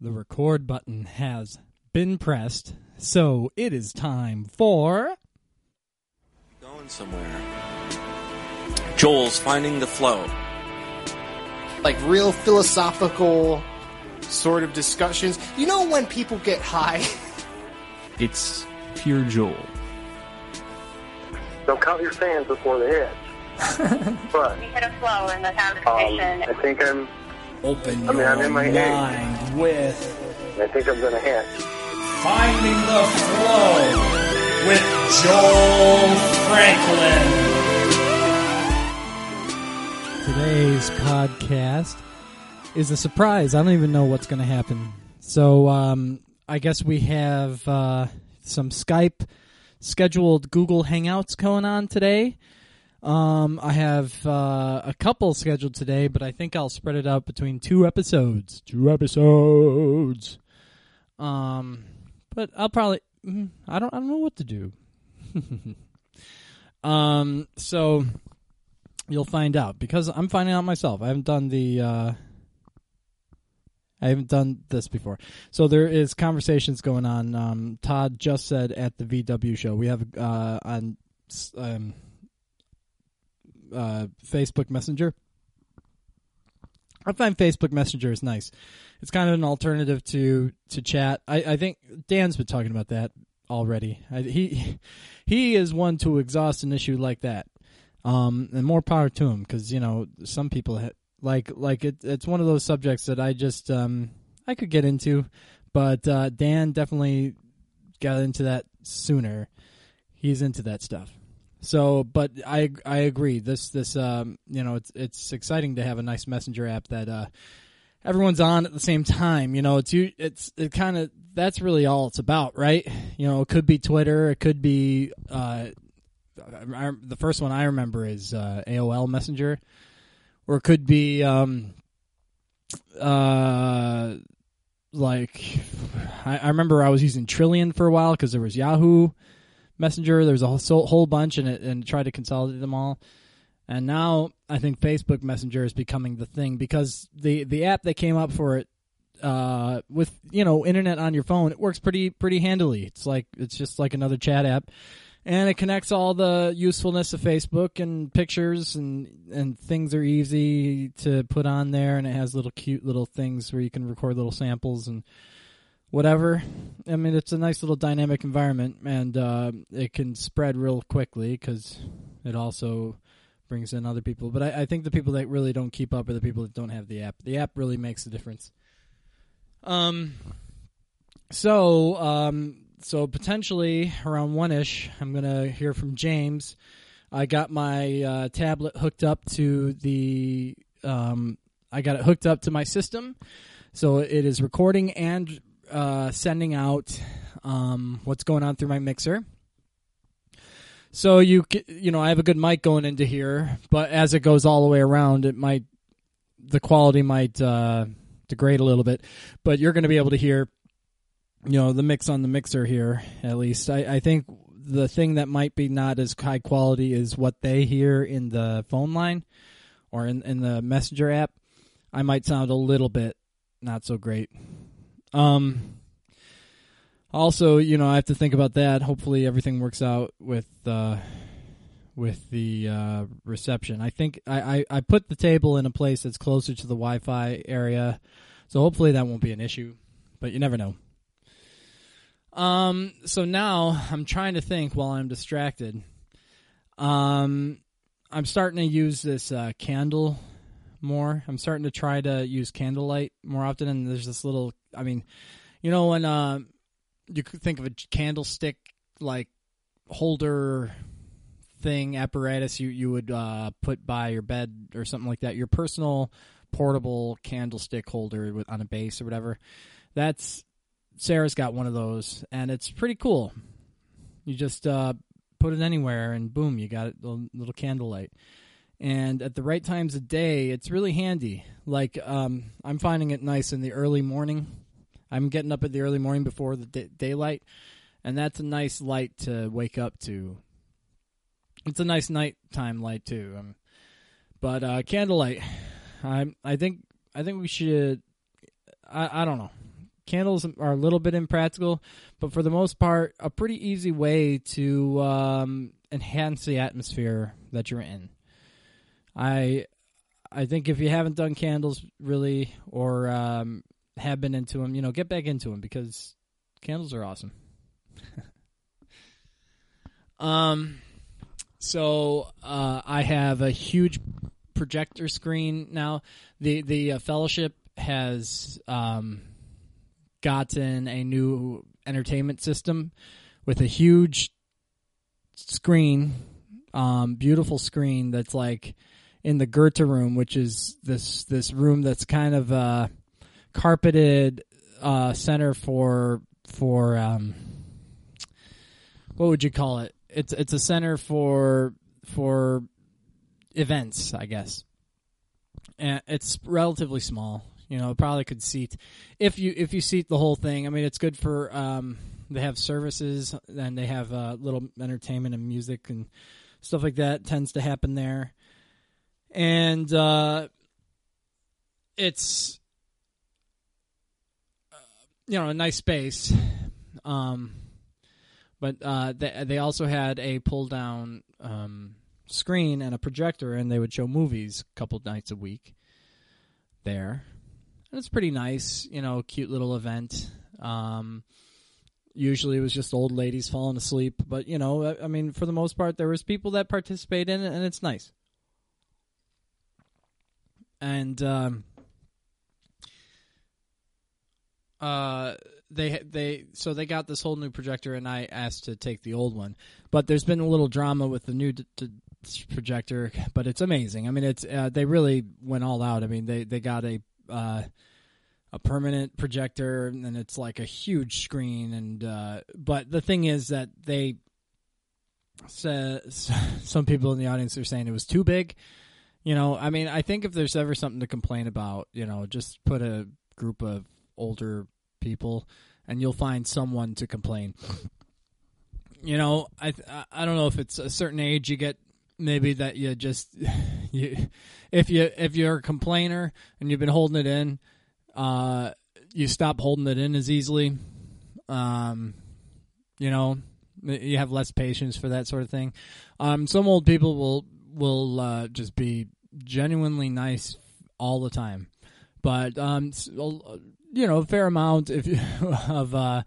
The record button has been pressed, so it is time for. Going somewhere. Joel's finding the flow. like real philosophical sort of discussions. You know when people get high? It's pure Joel. Don't count your fans before they hit. but We hit a flow in the um, conversation. I think I'm. Open I mean, your I'm in my mind with I think I'm gonna hit. Finding the Flow with Joel Franklin. Today's podcast is a surprise. I don't even know what's going to happen. So, um, I guess we have uh, some Skype scheduled Google Hangouts going on today. Um, I have uh, a couple scheduled today, but I think I'll spread it out between two episodes. Two episodes. Um, but I'll probably mm, I don't I don't know what to do. um, so you'll find out because I'm finding out myself. I haven't done the uh, I haven't done this before. So there is conversations going on. Um, Todd just said at the VW show we have uh, on um, uh, Facebook Messenger. I find Facebook Messenger is nice. It's kind of an alternative to to chat. I, I think Dan's been talking about that already. I, he he is one to exhaust an issue like that. Um, and more power to him because you know some people ha- like like it. It's one of those subjects that I just um I could get into, but uh, Dan definitely got into that sooner. He's into that stuff. So, but I I agree. This this um you know it's it's exciting to have a nice messenger app that uh everyone's on at the same time. You know, it's you it's it kind of that's really all it's about, right? You know, it could be Twitter, it could be uh I, the first one I remember is uh, AOL Messenger, or it could be um, uh, like I, I remember I was using Trillian for a while because there was Yahoo Messenger. There's a whole, whole bunch, and it and tried to consolidate them all. And now I think Facebook Messenger is becoming the thing because the the app that came up for it uh, with you know internet on your phone, it works pretty pretty handily. It's like it's just like another chat app and it connects all the usefulness of Facebook and pictures and and things are easy to put on there and it has little cute little things where you can record little samples and whatever. I mean, it's a nice little dynamic environment and uh, it can spread real quickly because it also brings in other people. But I, I think the people that really don't keep up are the people that don't have the app. The app really makes a difference. Um. So, um, so potentially around one ish, I'm gonna hear from James. I got my uh, tablet hooked up to the. Um, I got it hooked up to my system, so it is recording and uh, sending out um, what's going on through my mixer. So you you know I have a good mic going into here, but as it goes all the way around, it might the quality might uh, degrade a little bit. But you're going to be able to hear you know the mix on the mixer here at least I, I think the thing that might be not as high quality is what they hear in the phone line or in, in the messenger app i might sound a little bit not so great um also you know i have to think about that hopefully everything works out with uh with the uh, reception i think I, I i put the table in a place that's closer to the wi-fi area so hopefully that won't be an issue but you never know um. So now I'm trying to think while I'm distracted. Um, I'm starting to use this uh, candle more. I'm starting to try to use candlelight more often. And there's this little. I mean, you know when uh, you could think of a candlestick like holder thing apparatus you you would uh, put by your bed or something like that. Your personal portable candlestick holder with on a base or whatever. That's Sarah's got one of those, and it's pretty cool. You just uh, put it anywhere, and boom, you got a little candlelight. And at the right times of day, it's really handy. Like um, I'm finding it nice in the early morning. I'm getting up at the early morning before the daylight, and that's a nice light to wake up to. It's a nice nighttime light too. Um, but uh, candlelight, I I think I think we should. I I don't know candles are a little bit impractical, but for the most part, a pretty easy way to um, enhance the atmosphere that you're in. I I think if you haven't done candles really or um, have been into them, you know, get back into them because candles are awesome. um, so uh, I have a huge projector screen now. The the uh, fellowship has um, gotten a new entertainment system with a huge screen, um, beautiful screen that's like in the Goethe room, which is this this room that's kind of uh, carpeted uh, center for for um, what would you call it? It's it's a center for for events, I guess. And it's relatively small. You know, probably could seat if you if you seat the whole thing. I mean, it's good for um, they have services and they have uh, little entertainment and music and stuff like that tends to happen there. And uh, it's uh, you know a nice space. Um, but uh, they they also had a pull down um, screen and a projector, and they would show movies a couple nights a week there. And it's pretty nice, you know, cute little event. Um, usually it was just old ladies falling asleep, but you know, I, I mean, for the most part, there was people that participate in it, and it's nice. And um, uh, they they so they got this whole new projector, and I asked to take the old one. But there's been a little drama with the new d- d- projector, but it's amazing. I mean, it's uh, they really went all out. I mean, they they got a uh, a permanent projector, and it's like a huge screen. And uh, but the thing is that they says some people in the audience are saying it was too big. You know, I mean, I think if there's ever something to complain about, you know, just put a group of older people, and you'll find someone to complain. You know, I I don't know if it's a certain age you get maybe that you just you if you if you're a complainer and you've been holding it in, uh, you stop holding it in as easily. Um, you know, you have less patience for that sort of thing. Um, some old people will will uh, just be genuinely nice all the time, but um, you know, a fair amount if of uh,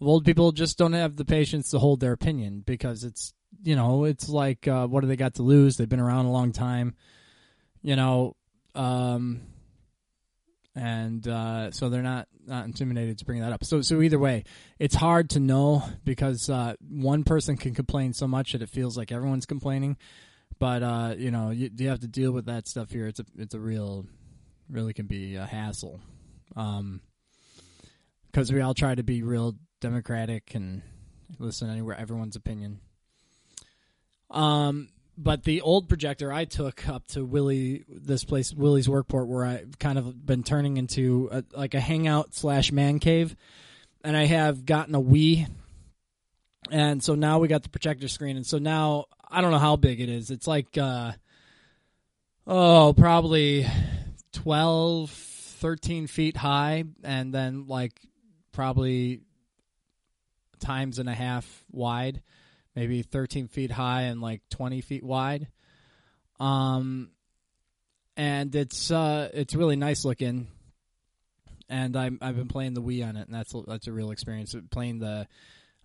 old people just don't have the patience to hold their opinion because it's you know it's like uh, what do they got to lose? They've been around a long time, you know, um, and uh, so they're not not intimidated to bring that up. So so either way, it's hard to know because uh, one person can complain so much that it feels like everyone's complaining, but uh, you know you, you have to deal with that stuff here. It's a it's a real really can be a hassle. Um, because we all try to be real democratic and listen anywhere everyone's opinion. Um, but the old projector I took up to Willie, this place, Willie's Workport, where I've kind of been turning into a, like a hangout slash man cave, and I have gotten a Wii, and so now we got the projector screen, and so now I don't know how big it is. It's like, uh, oh, probably 12, 13 feet high, and then like probably times and a half wide, maybe 13 feet high and like 20 feet wide. Um, and it's uh, it's really nice looking. And I'm I've been playing the Wii on it, and that's that's a real experience. Playing the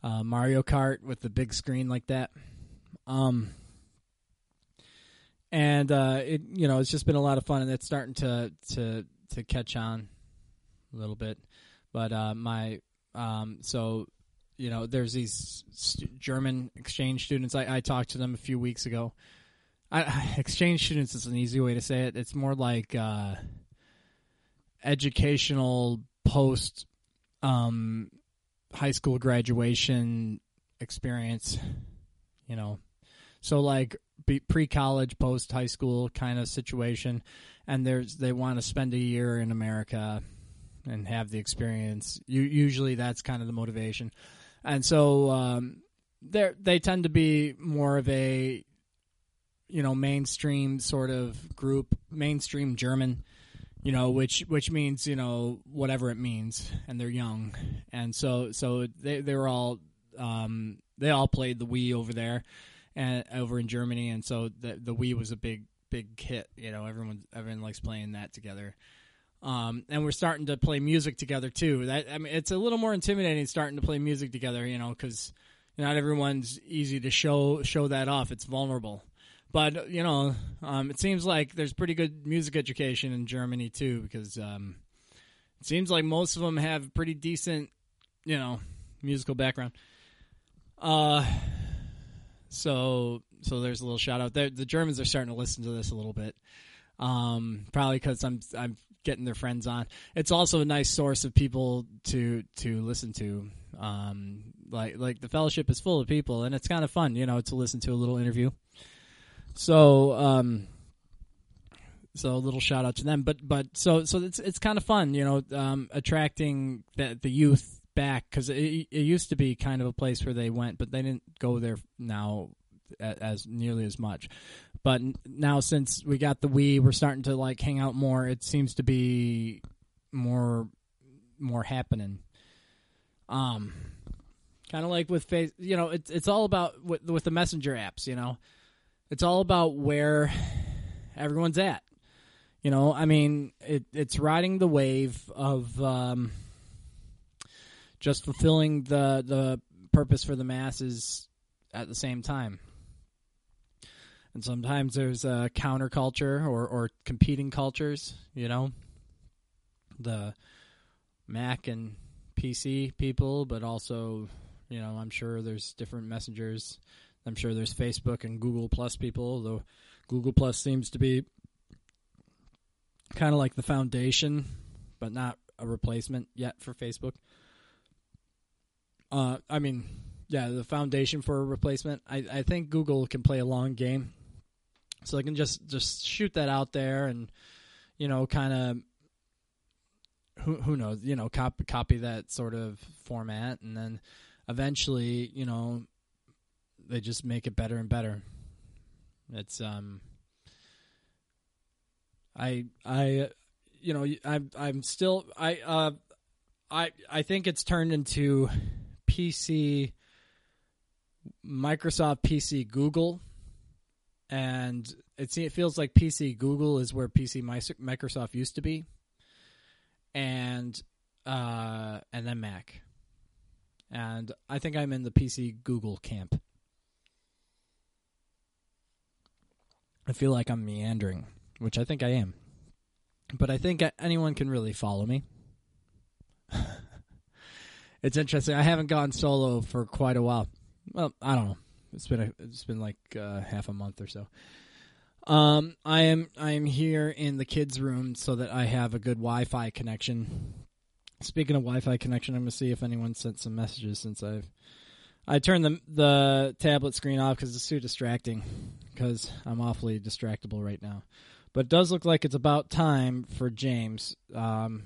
uh, Mario Kart with the big screen like that. Um, and uh, it you know it's just been a lot of fun, and it's starting to to to catch on a little bit. But uh, my um, so you know there's these st- German exchange students. I, I talked to them a few weeks ago. I, exchange students is an easy way to say it. It's more like uh, educational post um, high school graduation experience. You know, so like pre college, post high school kind of situation, and there's they want to spend a year in America and have the experience. You, usually that's kind of the motivation, and so um, they tend to be more of a you know mainstream sort of group, mainstream German you know, which which means you know whatever it means, and they're young, and so so they they were all um, they all played the Wii over there, and over in Germany, and so the the Wii was a big big hit. You know, everyone everyone likes playing that together. Um, and we're starting to play music together too. That I mean, it's a little more intimidating starting to play music together, you know, because not everyone's easy to show show that off. It's vulnerable, but you know, um, it seems like there's pretty good music education in Germany too, because um, it seems like most of them have pretty decent, you know, musical background. Uh, so so there's a little shout out there. The Germans are starting to listen to this a little bit. Um, probably because I'm I'm getting their friends on. It's also a nice source of people to to listen to. Um, like like the fellowship is full of people, and it's kind of fun, you know, to listen to a little interview. So um, so a little shout out to them. But but so so it's it's kind of fun, you know, um, attracting the the youth back because it, it used to be kind of a place where they went, but they didn't go there now a- as nearly as much. But now since we got the Wii, we're starting to like hang out more. It seems to be more more happening. Um, kind of like with face, you know, it's it's all about with with the messenger apps. You know, it's all about where everyone's at. You know, I mean, it it's riding the wave of um, just fulfilling the the purpose for the masses at the same time. And sometimes there's a counterculture or, or competing cultures, you know, the Mac and PC people, but also, you know, I'm sure there's different messengers. I'm sure there's Facebook and Google Plus people, though Google Plus seems to be kind of like the foundation, but not a replacement yet for Facebook. Uh, I mean, yeah, the foundation for a replacement. I, I think Google can play a long game, so they can just just shoot that out there and you know kind of who who knows you know copy copy that sort of format and then eventually you know they just make it better and better. It's um. I I you know I'm I'm still I uh I I think it's turned into PC Microsoft PC Google. And it it feels like PC Google is where PC Microsoft used to be. And uh and then Mac. And I think I'm in the PC Google camp. I feel like I'm meandering which I think I am. But I think anyone can really follow me it's interesting. I haven't gone solo for quite a while. Well, I don't know. It's been a, it's been like uh, half a month or so. Um, I am I am here in the kids' room so that I have a good Wi-Fi connection. Speaking of Wi-Fi connection, I'm gonna see if anyone sent some messages since I've I turned the the tablet screen off because it's too distracting. Because I'm awfully distractible right now. But it does look like it's about time for James. Um,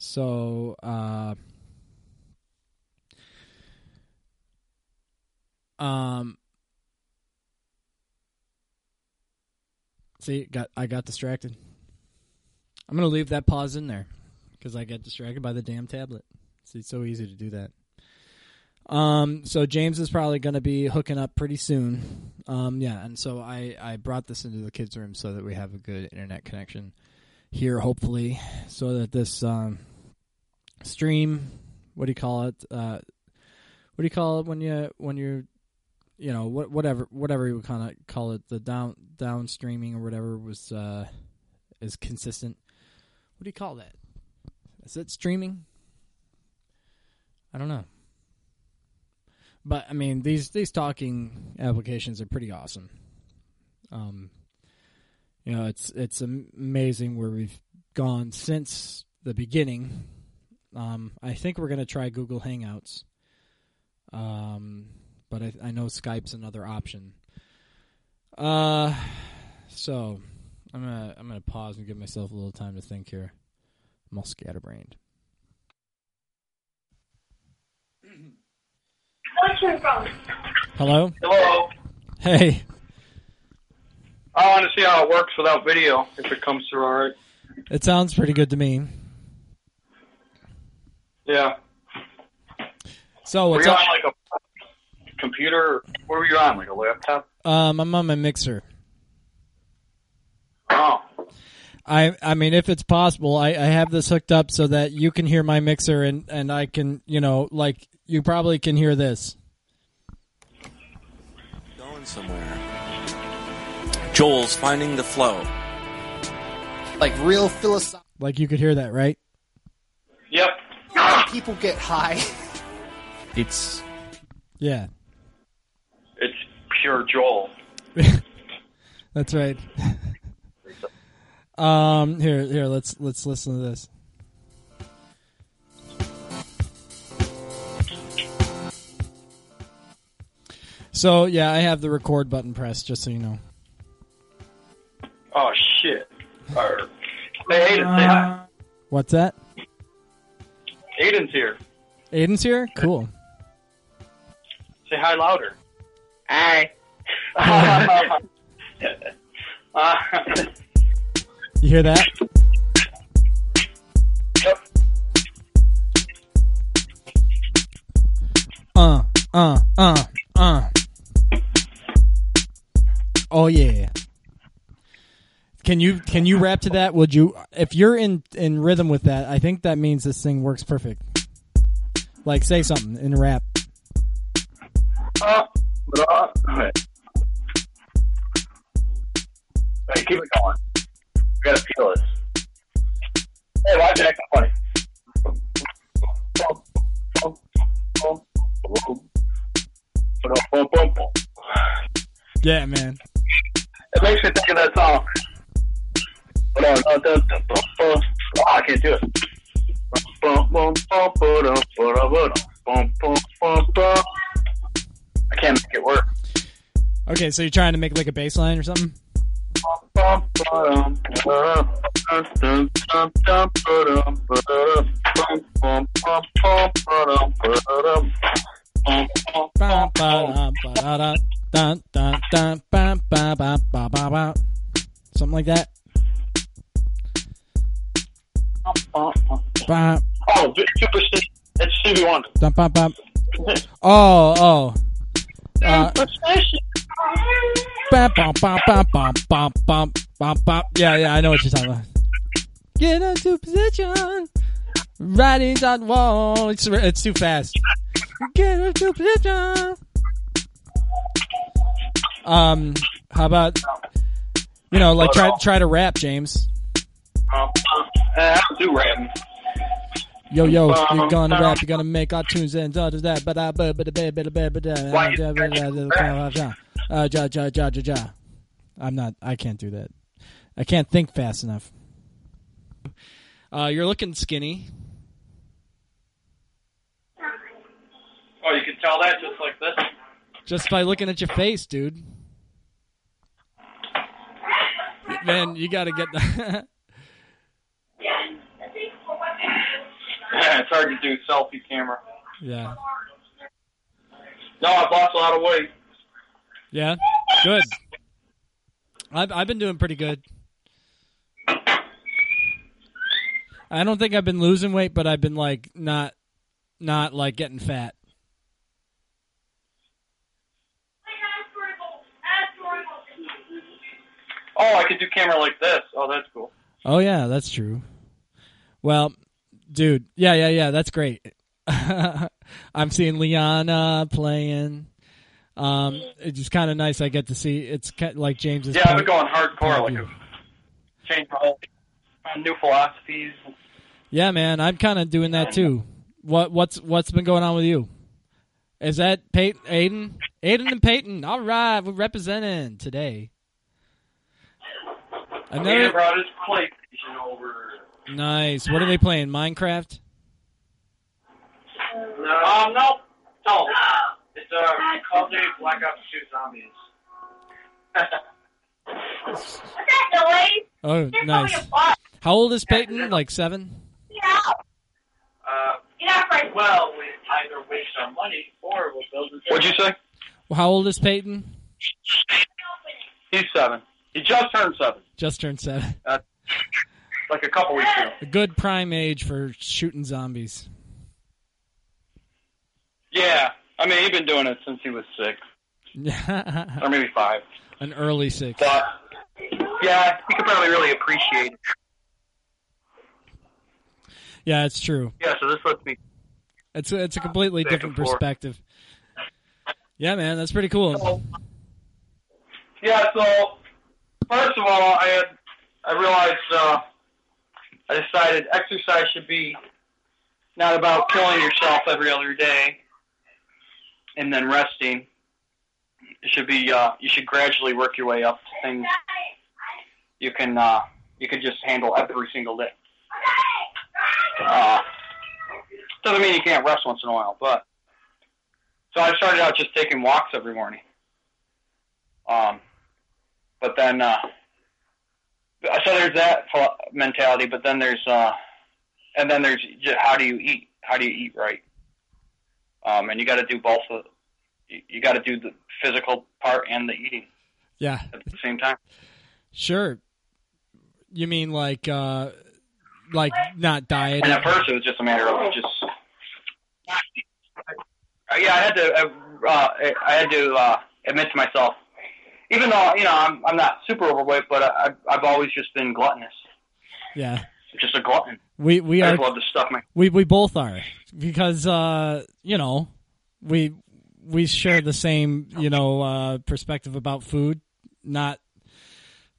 so, uh, um, see, got I got distracted. I'm gonna leave that pause in there because I get distracted by the damn tablet. See, it's so easy to do that. Um, so James is probably going to be hooking up pretty soon. Um, yeah, and so I, I brought this into the kids' room so that we have a good internet connection here, hopefully, so that this um, stream, what do you call it? Uh, what do you call it when you when you're, you know, what whatever whatever you would kind of call it, the down down streaming or whatever was uh, is consistent. What do you call that? Is it streaming? I don't know. But I mean, these these talking applications are pretty awesome. Um, you know, it's it's amazing where we've gone since the beginning. Um, I think we're gonna try Google Hangouts. Um, but I, I know Skype's another option. Uh, so I'm gonna I'm gonna pause and give myself a little time to think here. I'm all scatterbrained. What's your phone? Hello. Hello. Hey. I want to see how it works without video. If it comes through all right. It sounds pretty good to me. Yeah. So Were what's you up? on like a computer? Where were you on? Like a laptop? Um, I'm on my mixer. Oh. I I mean, if it's possible, I, I have this hooked up so that you can hear my mixer and and I can, you know, like you probably can hear this. Going somewhere. Joel's finding the flow. Like real philosophical. Like you could hear that, right? Yep. People get high. It's Yeah, It's pure Joel. that's right. um, here here let's let's listen to this. So yeah, I have the record button pressed, just so you know. Oh shit. Or, hey, Hayden, say hi. What's that? Hayden's here. Aiden's here. Cool. Say hi louder. Hi. uh, You hear that? yep. Uh, uh, uh, uh. Oh yeah. Can you can you rap to that? Would you if you're in in rhythm with that? I think that means this thing works perfect. Like say something in a rap. Uh, uh, okay. Hey, keep it going. We gotta feel this. Hey, why is it acting funny? Yeah, man. It makes me think of that song. Oh, I can't do it. I can't make it work. Okay, so you're trying to make like a bass line or something? Something like that. Oh, Super Stevie. It's Stevie Wonder. dun, ba, ba. Oh, oh. Uh, Bam, bam, bam, bam, bam, bam, bam, bam, bam. Yeah, yeah, I know what you're talking about. Get into position, riding that wall. It's it's too fast. Get into position. Um, how about you know, like try try to rap, James. Um, I don't do rapping. Yo, yo, you're gonna rap, you're gonna make our tunes and da da da ba da ba ba da ba ba da ba ba da Why da ba da da da da uh ja ja ja ja ja. I'm not. I can't do that. I can't think fast enough. Uh, you're looking skinny. Oh, you can tell that just like this. Just by looking at your face, dude. Man, you gotta get the. It's hard to do selfie camera. yeah. No, I've lost a lot of weight. Yeah. Good. I've I've been doing pretty good. I don't think I've been losing weight, but I've been like not not like getting fat. Oh, I could do camera like this. Oh, that's cool. Oh yeah, that's true. Well, dude, yeah, yeah, yeah, that's great. I'm seeing Liana playing. Um, it's just kind of nice. I get to see. It's like James's. Yeah, I've been going hardcore, like change my whole new philosophies. Yeah, man, I'm kind of doing that too. What what's what's been going on with you? Is that Peyton, Aiden, Aiden and Peyton? All right, we're representing today. He Another brought his PlayStation over. Nice. What are they playing? Minecraft. No, um, no, no. It's uh, Call of Duty Black Ops 2 Zombies. What's that noise? Oh, nice. How old is Peyton? Like seven. Yeah. uh, Yeah, right. well, we either waste our money or we'll build it. What'd you say? How old is Peyton? He's seven. He just turned seven, Just turned seven. Like a couple weeks ago. A good prime age for shooting zombies. Yeah, I mean, he's been doing it since he was six or maybe five. An early six. But yeah, he could probably really appreciate it. Yeah, it's true. Yeah, so this lets me. It's a, it's a completely different perspective. Yeah, man, that's pretty cool. So, yeah, so first of all, I had I realized uh, I decided exercise should be not about killing yourself every other day and then resting. It should be uh, you should gradually work your way up to things you can uh, you can just handle every single day. Uh, doesn't mean you can't rest once in a while, but so I started out just taking walks every morning. Um, but then, uh, so there's that mentality, but then there's, uh, and then there's just how do you eat? How do you eat right? Um, and you got to do both. Of, you, you got to do the physical part and the eating Yeah, at the same time. sure. You mean like uh like not And dieting? at first, it was just a matter of just. Uh, yeah, I had to. Uh, uh, I had to uh, admit to myself, even though you know I'm I'm not super overweight, but I, I've always just been gluttonous, Yeah. just a glutton. We we I are love to stuff my. we we both are because uh you know we we share the same you know uh perspective about food not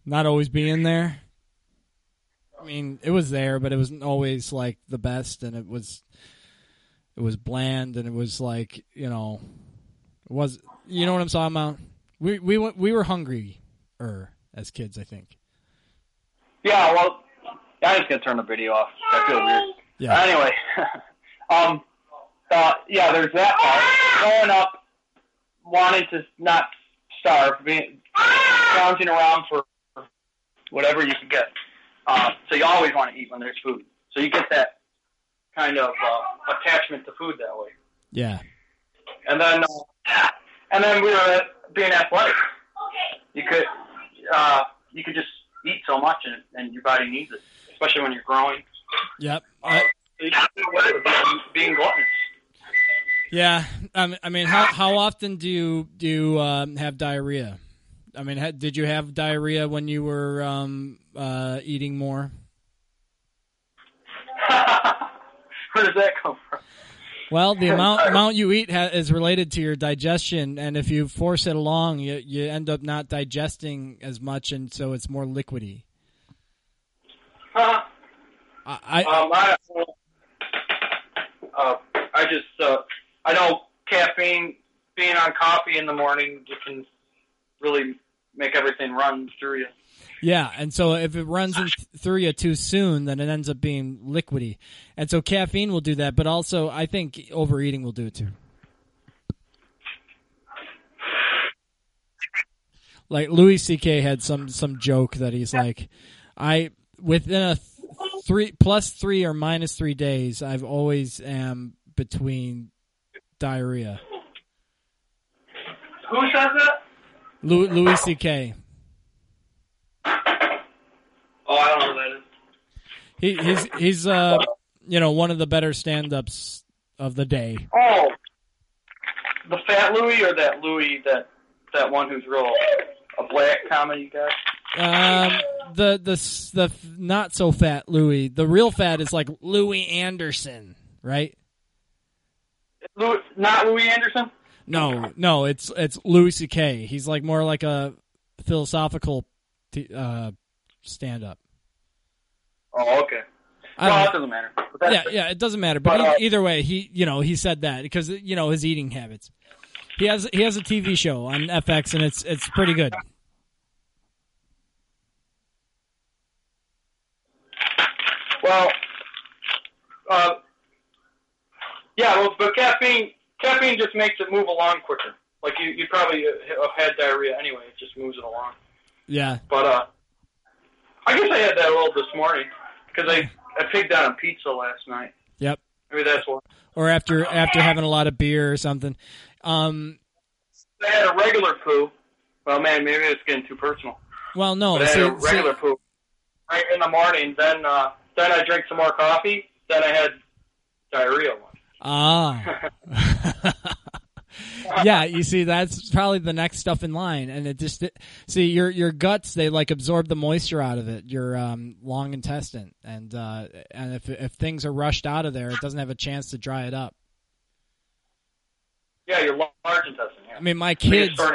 not always being there i mean it was there but it wasn't always like the best and it was it was bland and it was like you know it was you know what i'm talking about we we went, we were hungry er as kids i think Yeah, well, I'm just gonna turn the video off. I feel weird. yeah Anyway, um, uh, yeah, there's that part. Growing up, wanting to not starve, being lounging around for whatever you can get. Uh, so you always want to eat when there's food. So you get that kind of uh, attachment to food that way. yeah And then, uh, and then we were being athletic. You could, uh, you could just eat so much, and, and your body needs it, especially when you're growing. yep Uh, I, so you just do away with being, being gluttonous. Yeah, um, I mean, how how often do you do you um, have diarrhea? I mean, ha- did you have diarrhea when you were um, uh, eating more? Where does that come from? Well, the amount amount you eat ha- is related to your digestion, and if you force it along, you you end up not digesting as much, and so it's more liquidy. Huh? I, I Um, I, uh, I just, uh, I know caffeine, being on coffee in the morning, you can really make everything run through you. Yeah, and so if it runs in through you too soon, then it ends up being liquidy, and so caffeine will do that. But also, I think overeating will do it too. Like Louis C.K. had some some joke that he's like, I within a th- three plus three or minus three days, I've always am between diarrhea. Who says that? Louis C.K. Oh, I don't know who that is. He, he's he's uh you know one of the better stand-ups of the day. Oh, the fat Louis or that Louis that that one who's real a black comedy guy? Um, the the the not so fat Louis. The real fat is like Louie Anderson, right? Louis, not Louie Anderson. No, no, it's it's Louis C.K. He's like more like a philosophical t- uh, stand-up. Oh, okay. I Well, don't that know. doesn't matter. Yeah, yeah, it doesn't matter. But But, uh, either way, he you know he said that because you know his eating habits. He has he has a TV show on FX and it's it's pretty good. Well, uh, yeah, well, but caffeine caffeine just makes it move along quicker. Like you, you probably have had diarrhea anyway. It just moves it along. Yeah, But uh, I guess I had that a little this morning because I I pigged out on pizza last night. yep. Maybe that's why. Or after after having a lot of beer or something. Um, I had a regular poo. Well, man, maybe it's getting too personal. Well, no, But I had see- a regular see- poop right in the morning. Then uh, then I drank some more coffee. Then I had diarrhea. One. Ah. yeah, you see, that's probably the next stuff in line, and it just see your your guts they like absorb the moisture out of it, your um, long intestine, and uh, and if if things are rushed out of there, it doesn't have a chance to dry it up. Yeah, your large intestine. Yeah. I mean, my I think it's kids,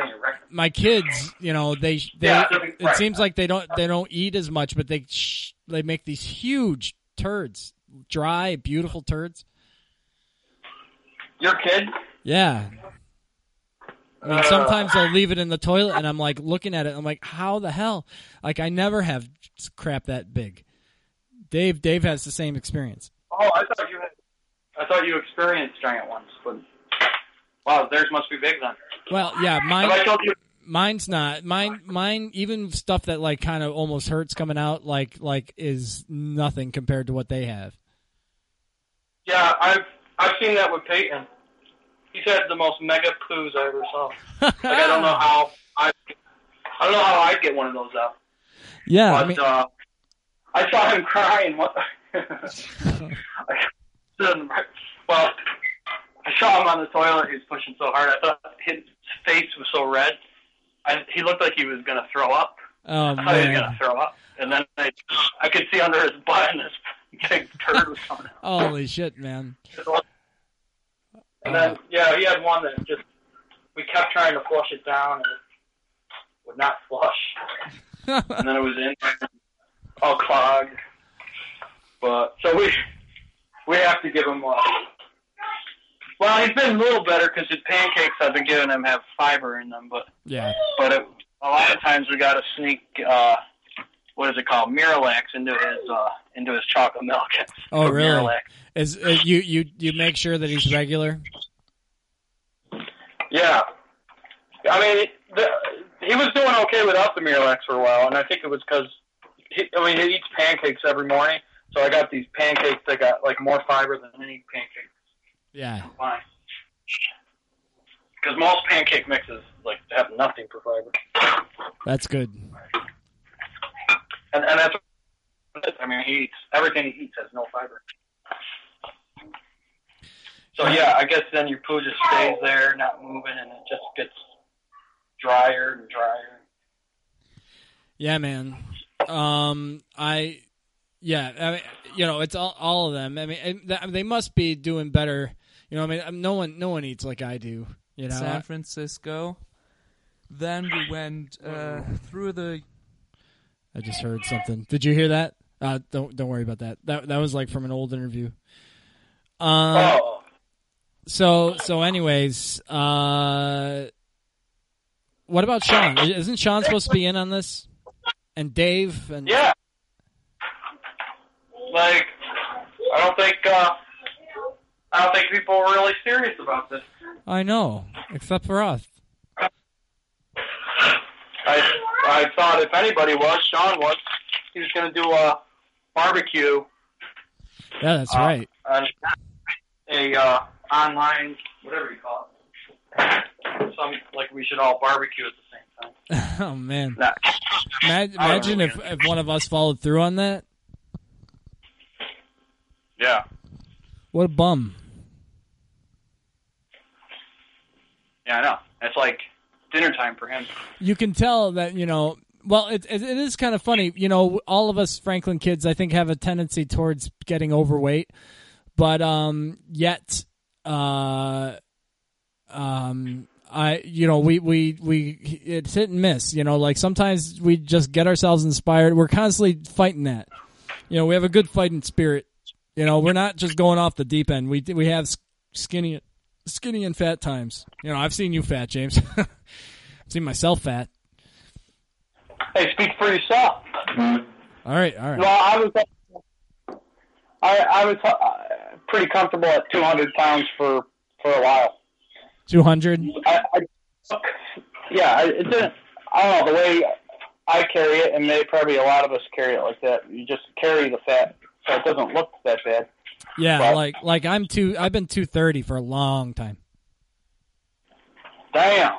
my kids, you know, they they Yeah, it right. seems like they don't they don't eat as much, but they sh- they make these huge turds, dry, beautiful turds. Your kid? Yeah. I mean, sometimes they'll leave it in the toilet, and I'm like looking at it. I'm like, how the hell? Like, I never have crap that big. Dave, Dave has the same experience. Oh, I thought you had. I thought you experienced giant ones, but wow, theirs must be big then. Well, yeah, mine, Have I told you? mine's not. Mine, mine, even stuff that like kind of almost hurts coming out, like, like is nothing compared to what they have. Yeah, I've I've seen that with Peyton. He's had the most mega poos I ever saw. Like I don't know how I I don't know how I'd get one of those out. Yeah, but I mean, uh, I saw him crying. What? well, I saw him on the toilet. He was pushing so hard. I thought his face was so red. I, he looked like he was going to throw up. oh I thought he was going to throw up. And then I, I could see under his butt, and this big turd was coming out. holy shit, man. And then, yeah, he had one that just, we kept trying to flush it down, and it would not flush. and then it was in there, all clogged. But, so we, we have to give him, uh, well, he's been a little better because his pancakes I've been giving him have fiber in them, but, Yeah, but it, a lot of times we got to sneak, uh, what is it called, Miralax into his, uh, into his chocolate milk. Oh, really? Miralax. is uh, you you you make sure that he's regular? Yeah. I mean, the, he was doing okay without the Miralax for a while, and I think it was because, I mean, he eats pancakes every morning, so I got these pancakes that got, like, more fiber than any pancake. Yeah, Fine. Because most pancake mixes, like, have nothing for fiber. that's good. And, and that's, I mean, he eats, everything he eats has no fiber. So, yeah, I guess then your poo just stays there, not moving, and it just gets drier and drier. Yeah, man. Um, I, yeah, I mean, you know, it's all all of them. I mean, and they must be doing better. You know, I mean, um, no one no one eats like I do. You know, San Francisco. Then we went uh, through the. I just heard something. Did you hear that? Uh, don't don't worry about that. That that was like from an old interview. Oh. so so anyways, uh, what about Sean? Isn't Sean supposed to be in on this? And Dave and Yeah. Like, I don't think uh, I don't think people are really serious about this. I know, except for us. I I thought if anybody was, Sean was. He was going to do a barbecue Yeah, that's Uh, right. on a uh, online whatever you call it. Some like we should all barbecue at the same time. oh man, Nah. Ma- imagine if if one of us followed through on that. Yeah. What a bum. Yeah, I know. It's like dinner time for him. you can tell that you know well it, it, is kind of funny. You know all of us franklin kids i think have a tendency towards getting overweight. But um yet uh um i you know we we we it's hit and miss you know like sometimes we just get ourselves inspired. We're constantly fighting that. You know we have a good fighting spirit. You know we're not just going off the deep end. We we have skinny skinny and fat times you know i've seen you fat james i've seen myself fat Hey, speak for yourself. all right all right Well, I was, I I was uh, pretty comfortable at 200 pounds for for a while. 200 I, I yeah, I- it didn't. I don't know the way I carry it, and maybe probably a lot of us carry it like that. You just carry the fat, so it doesn't look that bad. Yeah But- like like i'm two i've been 230 for a long time Damn,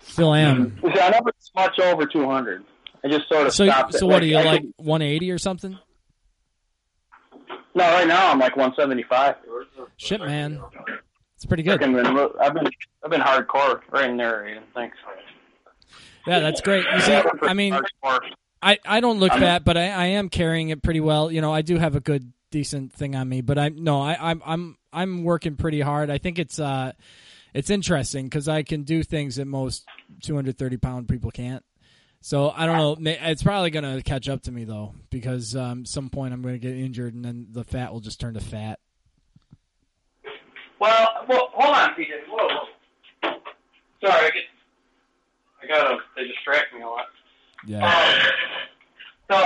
still am See, I never much over 200. I just sort of So stopped. so it. what are you I like 180 or something? no, right now I'm like 175. Shit, man, it's pretty good. I've been, I've been, I've been hardcore right in there. Ian. Thanks. Yeah, that's great. You see, I mean, I, I don't look fat, but I, I am carrying it pretty well. You know, I do have a good decent thing on me, but I no, I I'm I'm I'm working pretty hard. I think it's uh it's interesting because I can do things that most 230 pound people can't. So I don't know. It's probably gonna catch up to me though, because um, some point I'm gonna get injured, and then the fat will just turn to fat. Well, well, hold on, PJ. Whoa, whoa. Sorry, I get, I gotta. They distract me a lot. Yeah. So,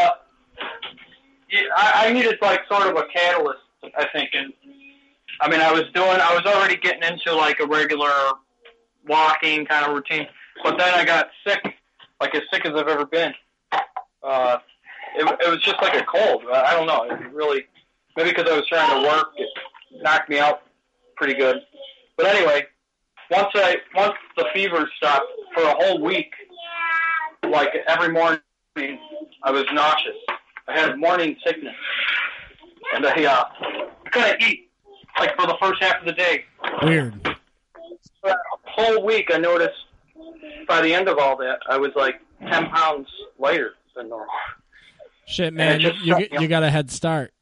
yeah, I, I needed like sort of a catalyst, I think, and I mean, I was doing, I was already getting into like a regular walking kind of routine, but then I got sick, like as sick as I've ever been. Uh, it, it was just like a cold. I don't know. It really, maybe because I was trying to work, it knocked me out pretty good. But anyway, once I once the fever stopped for a whole week, like every morning I was nauseous. I had morning sickness, and I uh, couldn't eat like for the first half of the day. Weird. For that whole week, I noticed by the end of all that, I was like ten pounds lighter than normal. Shit, man, you you, shut get- me you got a head start.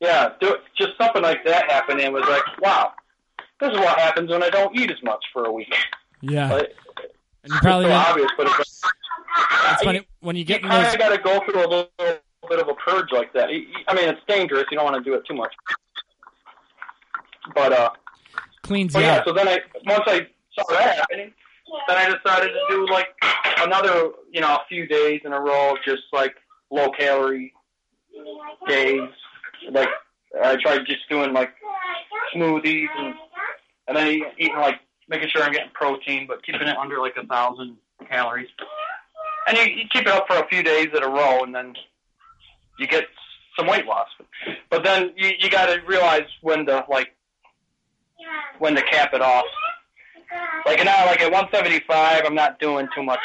Yeah, do, just something like that happened, and it was like, wow, this is what happens when I don't eat as much for a week. Yeah, Like, and you probably it's so obvious, but it's it's funny when you you get in kind of got to go through a little bit of a purge like that. You- you- I mean, it's dangerous. You don't want to do it too much. But uh, Cleans but yeah. out. So then I once I saw that happening, then I decided to do like another, you know, a few days in a row, just like low calorie days. Like I tried just doing like smoothies and and then eating like making sure I'm getting protein, but keeping it under like a thousand calories. And you, you keep it up for a few days in a row, and then you get some weight loss. But then you you got to realize when to like when to cap it off. Like now, like at 175, I'm not doing too much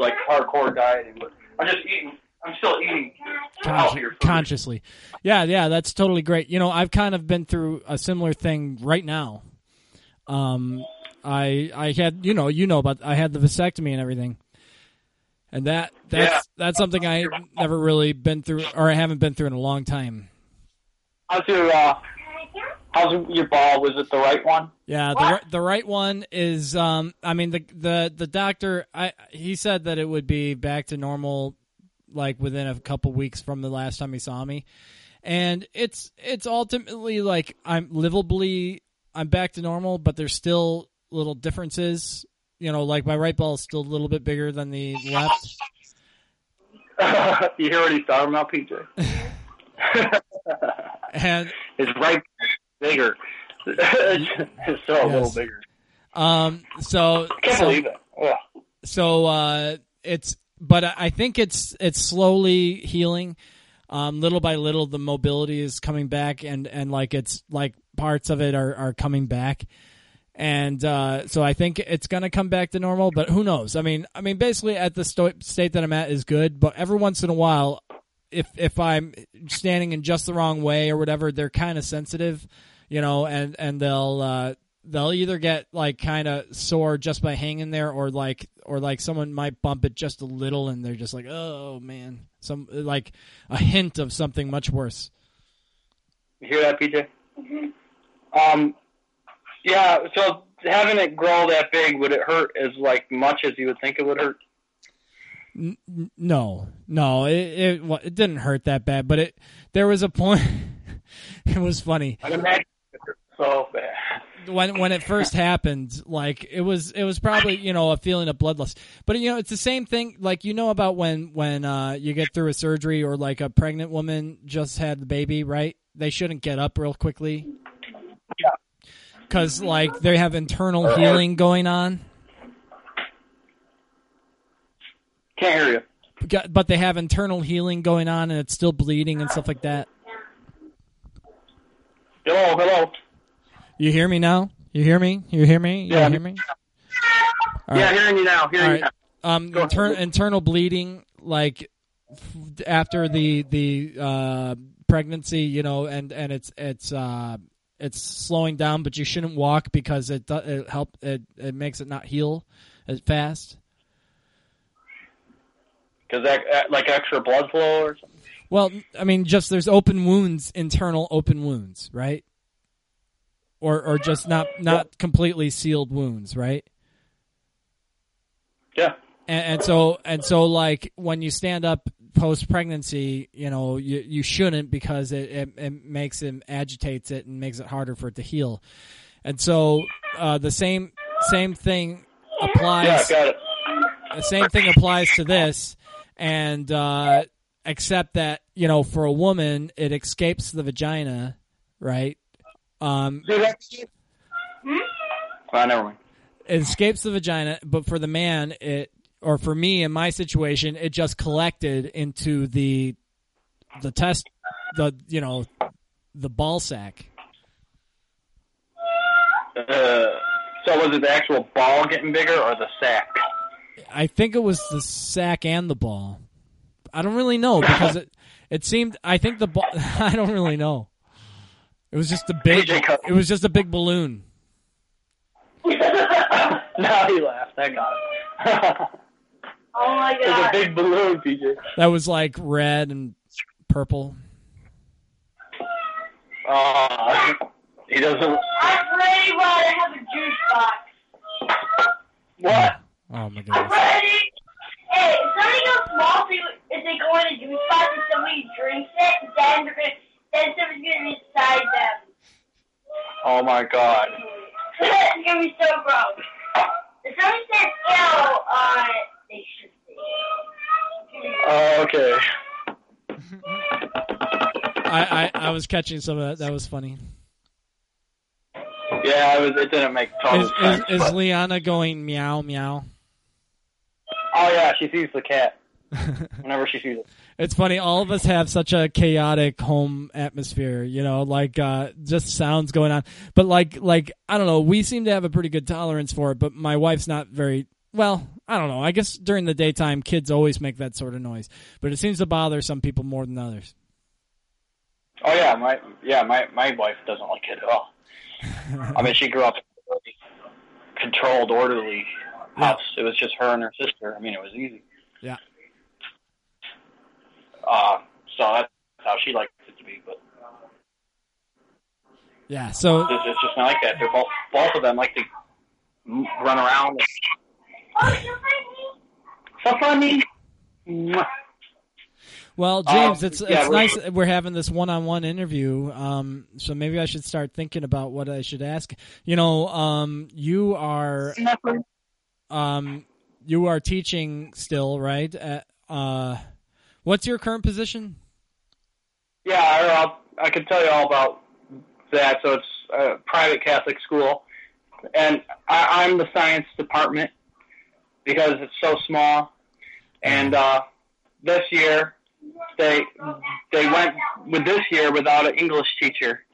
like hardcore dieting, but I'm just eating. I'm still eating Consci- consciously. Yeah, yeah, that's totally great. You know, I've kind of been through a similar thing right now. Um, I I had you know you know about I had the vasectomy and everything, and that that's Yeah. that's something I never really been through or I haven't been through in a long time. How's your uh, how's your ball? Was it the right one? Yeah, the the right one is um I mean the the the doctor I he said that it would be back to normal like within a couple weeks from the last time he saw me. And it's it's ultimately like I'm livably I'm back to normal, but there's still little differences. You know, like my right ball is still a little bit bigger than the left. you hear what he's talking about, PJ? And His right bigger. it's still a little bigger. um so Can't so- believe it. Ugh. so uh, it's but I I think it's it's slowly healing. Um, little by little, the mobility is coming back, and and like it's like parts of it are are coming back, and uh, so I think it's gonna come back to normal. But who knows? I mean, I mean, basically at the sto- state that I'm at is good, but every once in a while, if if I'm standing in just the wrong way or whatever, they're kind of sensitive, you know, and and they'll uh, they'll either get like kind of sore just by hanging there, or like or like someone might bump it just a little, and they're just like, oh man, some like a hint of something much worse. You hear that, PJ? Um, yeah. So having it grow that big, would it hurt as like much as you would think it would hurt? No, no, it it wa- it didn't hurt that bad, but it there was a point. it was funny. I imagine it hurt so bad. when when it first happened, like it was it was probably you know a feeling of bloodlust. But you know it's the same thing. Like you know about when when uh, you get through a surgery or like a pregnant woman just had the baby, right? They shouldn't get up real quickly. Because like they have internal healing going on, Can't hear you. But they have internal healing going on, and it's still bleeding and stuff like that. Hello, hello. You hear me now? You hear me? You hear me? You Yeah. hear me? All yeah, right. hearing you now. Hearing All you right. um, inter- internal bleeding, like f- after the the uh, pregnancy, you know, and and it's it's uh, it's slowing down, but you shouldn't walk because it it help it it makes it not heal as fast. Because that uh, like extra blood flow or something. Well, I mean, just there's open wounds, internal open wounds, right? Or or just not not completely sealed wounds, right? Yeah. And, and so and so like when you stand up post pregnancy, you know you you shouldn't because it, it it makes it agitates it and makes it harder for it to heal. And so uh, the same same thing applies. Yeah, got it. The same thing applies to this, and uh, except that you know for a woman it escapes the vagina, right? Um, Oh, never mind. it escapes the vagina, but for the man, it or for me in my situation, it just collected into the the test, the you know, the ball sack. Uh, so was it the actual ball getting bigger or the sack? I think it was the sack and the ball. I don't really know because it it seemed. I think the ball. I don't really know. It was just a big. It was just a big balloon. now he laughed. I got it. Oh my It's a god. big balloon, PJ. That was like red and purple. Uh, he doesn't. I'd really rather have a juice box. What? Oh my god! I'm ready. Hey, if somebody goes small, if they, if they go in a juice box and somebody drinks it, then they're gonna, then somebody's gonna be beside them. Oh my God. it's gonna be so gross. If somebody says ew on it, they should say. Oh, okay. I, I I was catching some of that. That was funny. Yeah, it was. It didn't make total Is is, sense. is but- Liana going meow meow? oh yeah, she sees the cat whenever she sees it. It's funny. All of us have such a chaotic home atmosphere, you know, like uh, just sounds going on. But like, like I don't know. We seem to have a pretty good tolerance for it. But my wife's not very well. I don't know. I guess during the daytime, kids always make that sort of noise. But it seems to bother some people more than others. Oh yeah, my yeah my my wife doesn't like it at all. I mean, she grew up in a really controlled, orderly house. It was just her and her sister. I mean, it was easy. Yeah. Uh, so that's how she likes it to be. But Yeah. So it's, it's just not like that. They're both both of them like to run around. Find So funny. Well, James, Um, it's yeah, it's we're- nice that we're having this one-on-one interview. Um, so maybe I should start thinking about what I should ask. You know, um, you are um, you are teaching still, right? At, uh, what's your current position? Yeah, I, I can tell you all about that. So it's a private Catholic school, and I, I'm the science department because it's so small. And uh, this year, they they went with this year without an English teacher,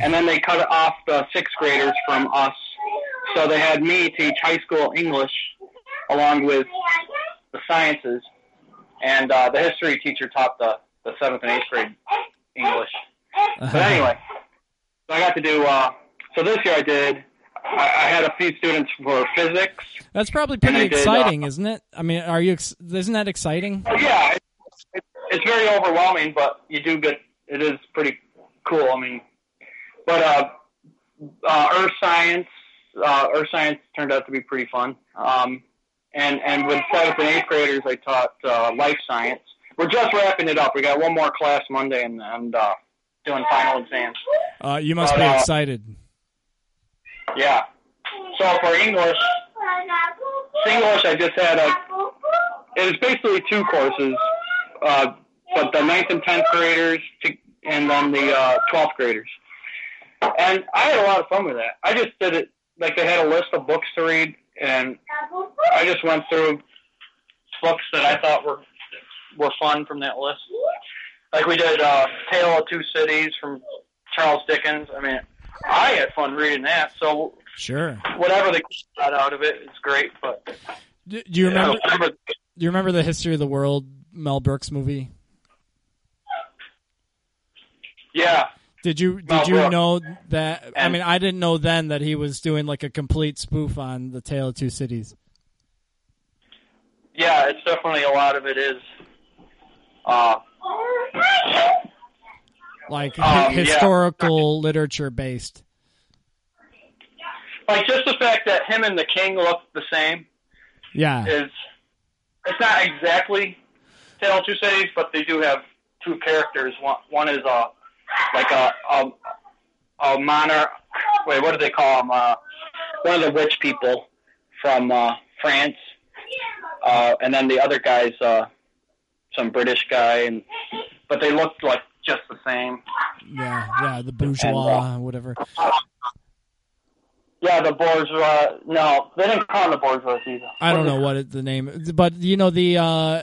and then they cut off the sixth graders from us. So they had me teach high school English along with the sciences, and uh, the history teacher taught the the seventh and eighth grade English. But anyway, so I got to do. Uh, so this year I did. I, had a few students for physics. That's probably pretty I did, uh, exciting, isn't it? I mean, are you? ex- Isn't that exciting? Yeah, it, it, it's very overwhelming, but you do get. It is pretty cool. I mean, but uh, uh, earth science, uh, earth science turned out to be pretty fun. Um, and and with seventh and eighth graders, I taught uh, life science. We're just wrapping it up. We got one more class Monday, and and uh, doing final exams. Uh, you must be Uh, excited. Yeah. So for English, English, I just had a. It was basically two courses, uh, but the ninth and tenth graders, to, and then the uh, twelfth graders. And I had a lot of fun with that. I just did it like they had a list of books to read, and I just went through books that I thought were were fun from that list. Like we did uh, Tale of Two Cities from Charles Dickens. I mean, I had fun reading that. So Sure. whatever they got out of it is great. But Do, do you remember? Do you remember the History of the World Mel Brooks movie? Yeah, Did you did Mel you Brooks. know that? I mean, I didn't know then that he was doing like a complete spoof on the Tale of Two Cities. yeah, it's definitely a lot of it is. Uh, Like Um, yeah. historical literature based. like just the fact that him and the king look the same Yeah, is it's not exactly Tale of Two Cities, but they do have two characters. One one is a like a a, a monarch. Wait, what do they call him? Uh, one of the rich people from uh, France, uh, and then the other guy's uh, some British guy, and but they look like just the same. yeah, yeah. The bourgeois, whatever. Yeah, the bourgeois. No, they didn't call him the bourgeois either. I don't know what it, the name, is, but you know the. uh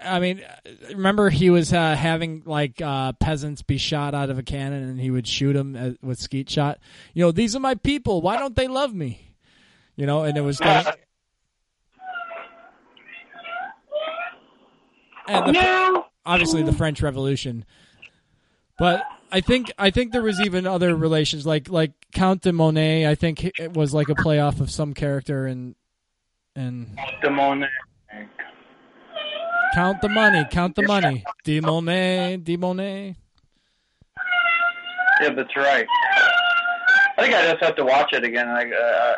I mean, remember he was uh, having like uh, peasants be shot out of a cannon, and he would shoot them uh, with skeet shot. You know, these are my people. Why don't they love me? You know, and it was. Going, and the, obviously the French Revolution. But I think I think there was even other relations like like Count de Monet. I think it was like a playoff of some character and and The Monet. count the money, count the money. De Monet, de Monet. Yeah, that's right. I think I just have to watch it again. I uh,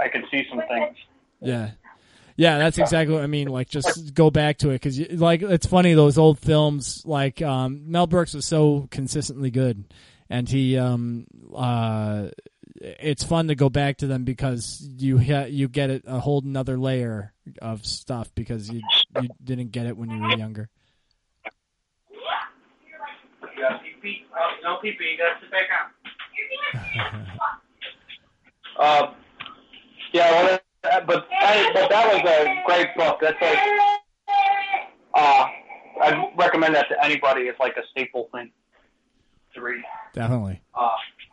I can see some things. Yeah. Yeah, that's exactly what I mean. Like, just go back to it because, like, it's funny those old films. Like, um, Mel Brooks was so consistently good, and he, um, uh, it's fun to go back to them because you ha- you get a whole another layer of stuff because you you didn't get it when you were younger. No pee pee. You gotta sit back on. Uh, yeah, well, that- but I, but that was a great book. That's like, uh, I recommend that to anybody. It's like a staple thing to read. Definitely, Uh,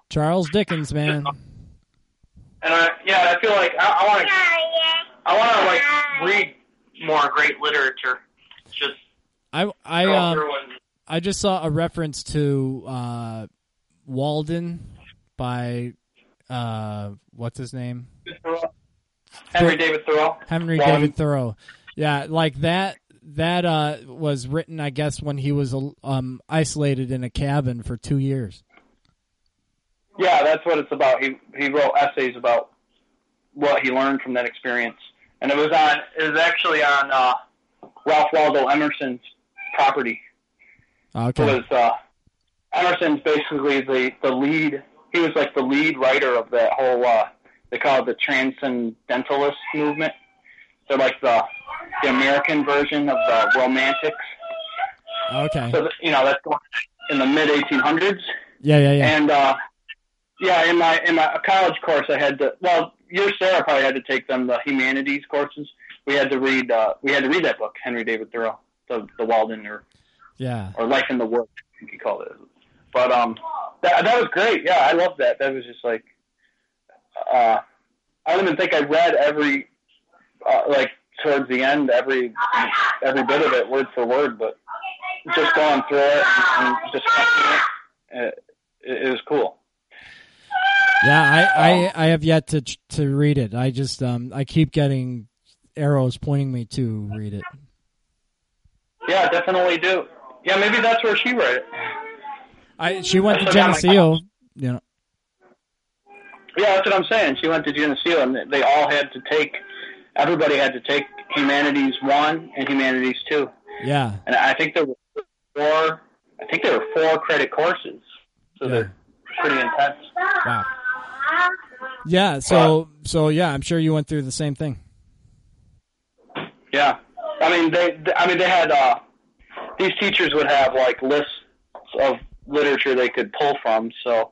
Charles Dickens, man. and I, yeah, I feel like I, want to, I want to like read more great literature. Just I I um and I just saw a reference to uh, Walden by uh, what's his name? Henry David Thoreau. Henry Walden. David Thoreau. Yeah, like that. That uh, was written, I guess, when he was um, isolated in a cabin for two years. Yeah, that's what it's about. He he wrote essays about what he learned from that experience, and it was on. It was actually on uh, Ralph Waldo Emerson's property. It Okay. was uh, Emerson's basically the the lead. He was like the lead writer of that whole. Uh, they call it the transcendentalist movement. They're like the the American version of the Romantics. Okay. So you know that's going in the mid 1800s. Yeah, yeah, yeah. And uh, yeah, in my in my college course, I had to. Well, your Sarah probably had to take them the humanities courses. We had to read. Uh, we had to read that book, Henry David Thoreau, the the Walden or Yeah. or Life in the Woods, I think he called it. But um, that that was great. Yeah, I loved that. That was just like, uh, I don't even think I read every, uh, like towards the end, every every bit of it, word for word. But just going through it and discussing it, it, it was cool. Yeah, I, I, I have yet to to read it. I just um I keep getting arrows pointing me to read it. Yeah, definitely do. Yeah, maybe that's where she read it. I she went to That's what got Geneseo, you know. Yeah, that's what I'm saying. She went to Geneseo, and they all had to take. Everybody had to take humanities one and humanities two, Yeah. and I think there were four. I think there were four credit courses, so Yeah. they're pretty intense. Wow. Yeah, so so yeah, I'm sure you went through the same thing. Yeah, I mean they. I mean they had. Uh, these teachers would have like lists of literature they could pull from. So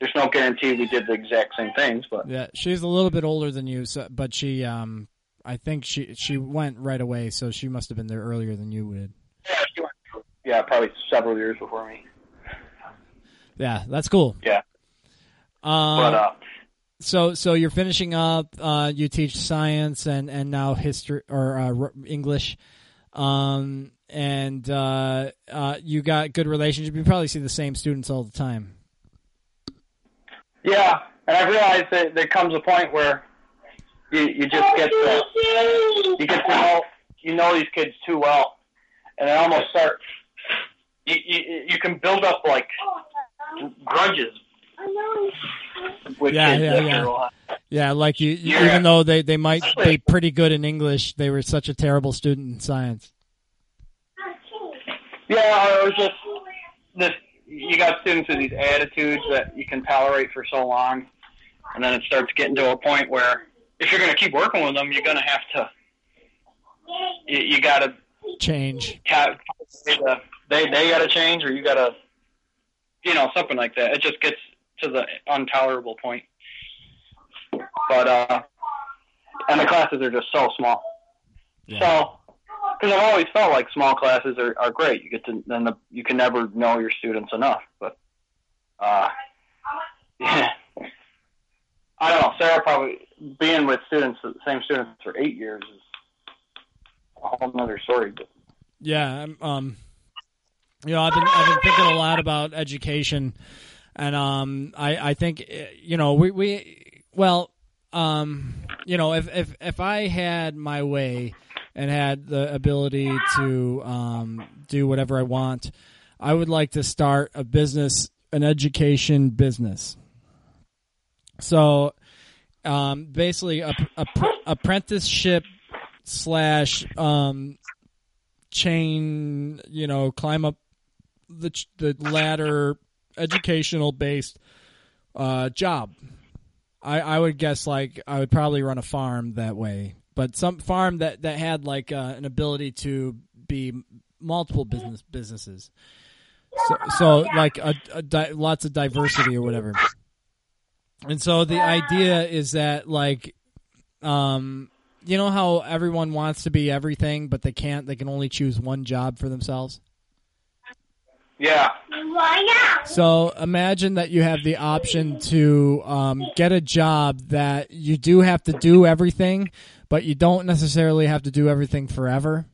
there's no guarantee we did the exact same things, but Yeah, she's a little bit older than you, so, but she um I think she she went right away, so she must have been there earlier than you would. yeah, she went yeah, probably several years before me. Yeah, that's cool. Yeah. Um, But uh, so so you're finishing up. Uh, you teach science and and now history or uh, English. Um, and uh, uh, you got good relationship. You probably see the same students all the time. Yeah, and I realized that there comes a point where you you just get to you get to know you know these kids too well, and they almost start you you, you can build up like grudges with Yeah, kids yeah, yeah. a. Yeah, like you, you- Yeah. even though they, they might be pretty good in English, they were such a terrible student in science. Yeah, or it was just this. You got students with these attitudes that you can tolerate for so long, and then it starts getting to a point where if you're going to keep working with them, you're going to have to. You, you got to Change. they they got to change, or you got to, you know, something like that. It just gets to the intolerable point. But uh, and the classes are just so small. So, because I've always felt like small classes are, are great. You get to then the, you can never know your students enough. But uh, yeah, I don't know. Sarah probably being with students, the same students for eight years is a whole other story. But Yeah, um, you know, I've been I've been thinking a lot about education, and um, I I think you know we we well, um, you know, if if if I had my way and had the ability to um do whatever I want, I would like to start a business, an education business. So, um, basically, a, a apprenticeship slash um chain, you know, climb up the the ladder, educational based uh, job. I I would guess like I would probably run a farm that way, but some farm that that had like uh, an ability to be multiple business businesses. So, so like a, a di- lots of diversity or whatever. And so the idea is that like um you know how everyone wants to be everything but they can't they can only choose one job for themselves yeah, so imagine that you have the option to um, get a job that you do have to do everything but you don't necessarily have to do everything forever.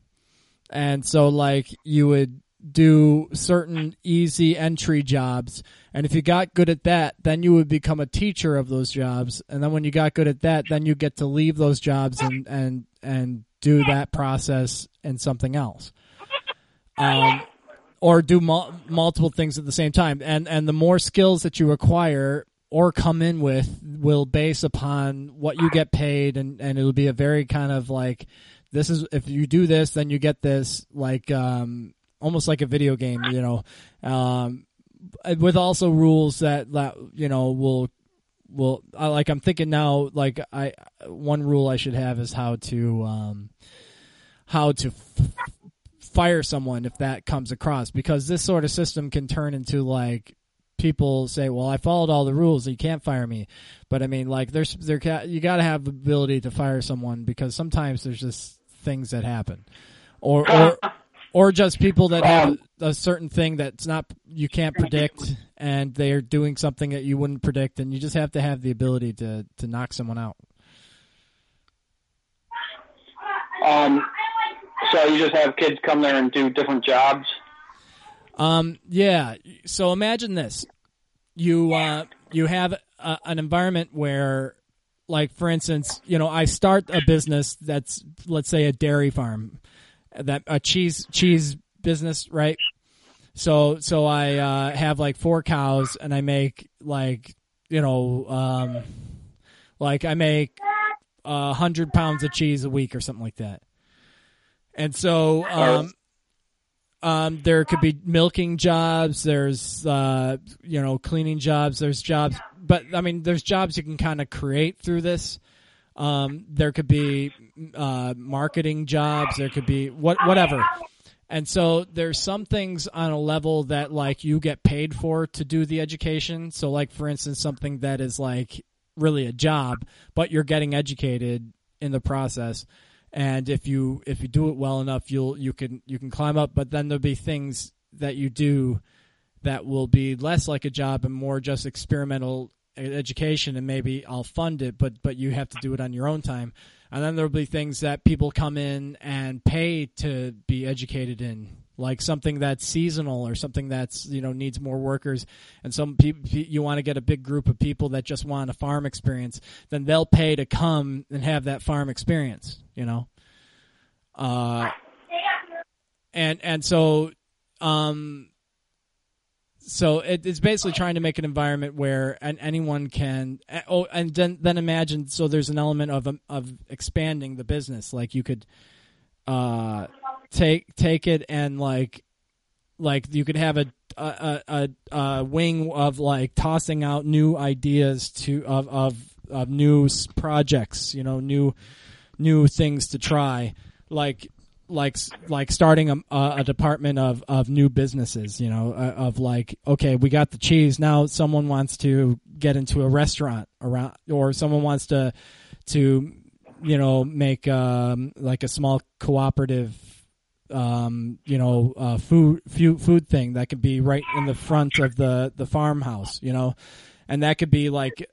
And so like you would do certain easy entry jobs and if you got good at that then you would become a teacher of those jobs and then when you got good at that then you get to leave those jobs and and and do that process in something else. Um, or do mul- multiple things at the same time and and the more skills that you acquire or come in with will base upon what you get paid and and it'll be a very kind of like this is if you do this then you get this like um almost like a video game you know. Um with also rules that that you know will will I like I'm thinking now like I one rule I should have is how to um how to f- fire someone if that comes across because this sort of system can turn into like people say well I followed all the rules you can't fire me. But I mean like there's there you got to have the ability to fire someone because sometimes there's just things that happen. Or or or just people that have a certain thing that's not you can't predict and they're doing something that you wouldn't predict and you just have to have the ability to to knock someone out. Um, so you just have kids come there and do different jobs. Um, yeah. So imagine this: you uh, you have a, an environment where, like, for instance, you know, I start a business that's, let's say, a dairy farm, that a cheese cheese business, right? So so I uh, have like four cows, and I make like you know, um, like I make a hundred pounds of cheese a week or something like that. And so, um, um, there could be milking jobs. There's, uh, you know, cleaning jobs. There's jobs, but I mean, there's jobs you can kind of create through this. Um, there could be uh, marketing jobs. There could be what, whatever. And so there's some things on a level that like you get paid for to do the education. So like for instance, something that is like really a job, but you're getting educated in the process and if you if you do it well enough you'll you can you can climb up but then there'll be things that you do that will be less like a job and more just experimental education and maybe I'll fund it, but but you have to do it on your own time. And then there'll be things that people come in and pay to be educated in, like something that's seasonal or something that's you know needs more workers. And some people you want to get a big group of people that just want a farm experience, then they'll pay to come and have that farm experience. You know. Uh, and and so um so it, it's basically trying to make an environment where an, anyone can oh and then then imagine so there's an element of um, of expanding the business like you could uh take take it and like like you could have a a, a, a wing of like tossing out new ideas to of of of new projects you know new new things to try. Like like like starting a, a department of, of new businesses you know uh, of like okay we got the cheese. Now someone wants to get into a restaurant around or someone wants to to you know make um, like a small cooperative um, you know uh, food food food thing that could be right in the front of the the farmhouse you know? And that could be like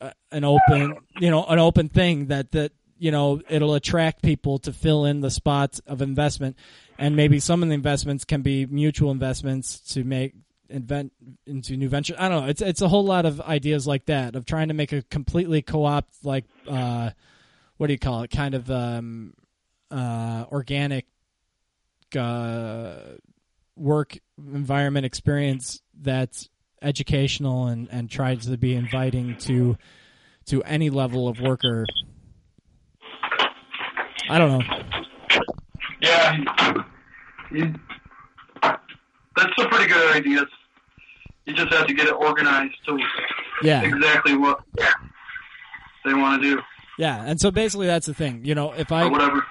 uh, an open you know an open thing that that you know it'll attract people to fill in the spots of investment. And maybe some of the investments can be mutual investments to make invent into new venture i don't know. It's it's a whole lot of ideas like that of trying to make a completely co-op like uh what do you call it? Kind of um uh organic uh work environment experience that's educational and and tries to be inviting to to any level of worker I don't know. Yeah. You, that's some pretty good ideas. You just have to get it organized to Yeah. exactly what they want to do Yeah, and so basically that's the thing. You know, if I or whatever.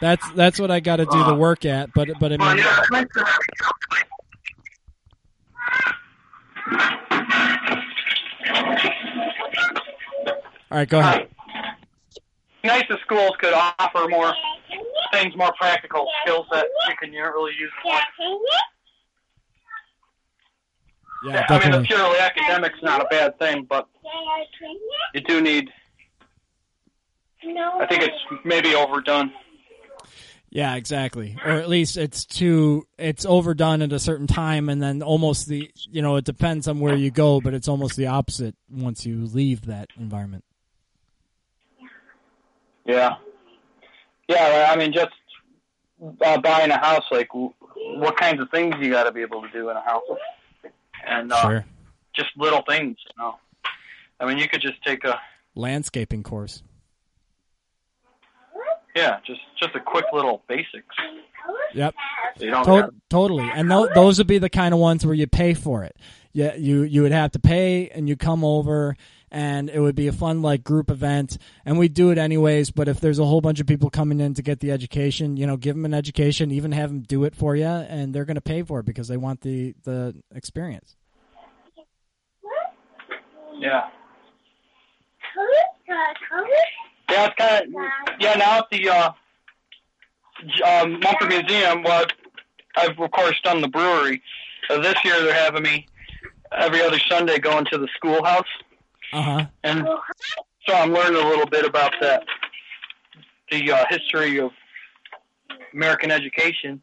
That's that's what I got to do the work at, but but I mean yeah, I think All right, go ahead. nice if schools could offer more things, more practical skills that you can really use. Yeah, I mean, the purely academic's not a bad thing, but you do need. I think it's maybe overdone. Yeah, exactly. Or at least it's too it's overdone at a certain time and then almost the you know, it depends on where you go, but it's almost the opposite once you leave that environment. Yeah. Yeah, I mean, just uh, buying a house, like, w- what kinds of things you got to be able to do in a house? And uh, Sure. just little things, you know. I mean, you could just take a, Landscaping course. Yeah, just just a quick little basics. Yep. You To- totally. And tho- those would be the kind of ones where you pay for it. Yeah, you you would have to pay and you come over and it would be a fun like group event and we do it anyways, but if there's a whole bunch of people coming in to get the education, you know, give them an education, even have them do it for you and they're going to pay for it because they want the the experience. Yeah. Uh, Yeah, it's kind of yeah. Now at the uh, J- um, Mumford Museum, well, I've of course done the brewery. Uh, this year they're having me every other Sunday going to the schoolhouse, Uh-huh. and so I'm learning a little bit about that, the uh, history of American education.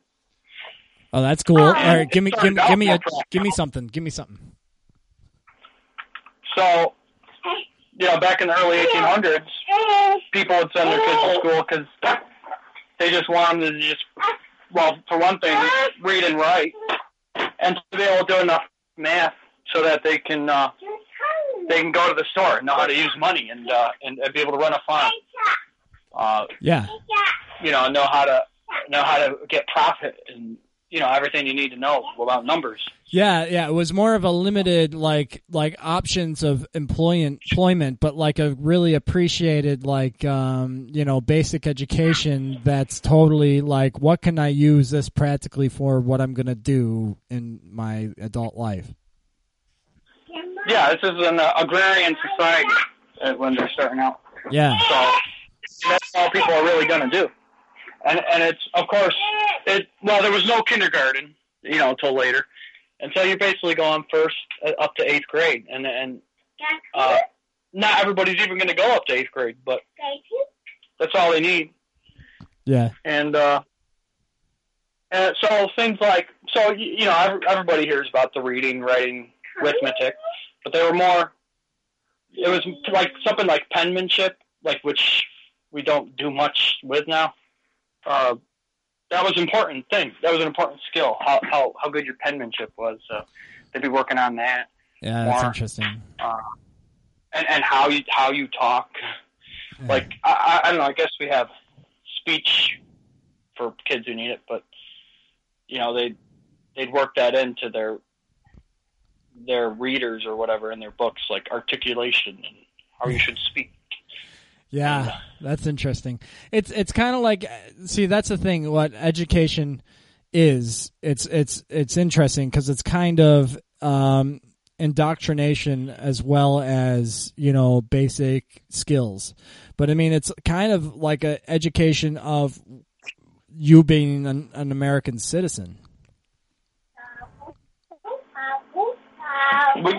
Oh, that's cool. All right, give me give, me- give me a give me something. Give me something. So, you know, back in the early 1800s, people would send their kids to school because they just wanted them to just, well, for one thing, read and write, and to be able to do enough math so that they can uh, they can go to the store and know how to use money and uh, and, and be able to run a farm. Uh, Yeah. you know, know how to know how to get profit and you know everything you need to know about numbers. Yeah, yeah, it was more of a limited like like options of employment employment, but like a really appreciated like um, you know, basic education that's totally like what can I use this practically for what I'm going to do in my adult life. Yeah, this is an uh, agrarian society uh, when they're starting out. Yeah. So that's all people are really going to do. And and it's of course it well there was no kindergarten, you know, until later. And so you're basically going first uh, up to 8th grade and and Uh, not everybody's even going to go up to eighth grade, but that's all they need. Yeah. And uh, and so things like so you know ev- everybody hears about the reading, writing, arithmetic, but they were more. It was like something like penmanship, like which we don't do much with now. Uh, that was an important thing. That was an important skill. How how how good your penmanship was. So they'd be working on that. Yeah, that's interesting. Uh, and and how you how you talk. Like I, I- I don't know. I guess we have speech for kids who need it, but you know they they'd work that into their their readers or whatever in their books, like articulation and how you should speak. Yeah, that's interesting. It's it's kind of like see that's the thing what education is. It's it's it's interesting because it's kind of um, indoctrination as well as you know basic skills. But I mean, it's kind of like a education of you being an, an American citizen. But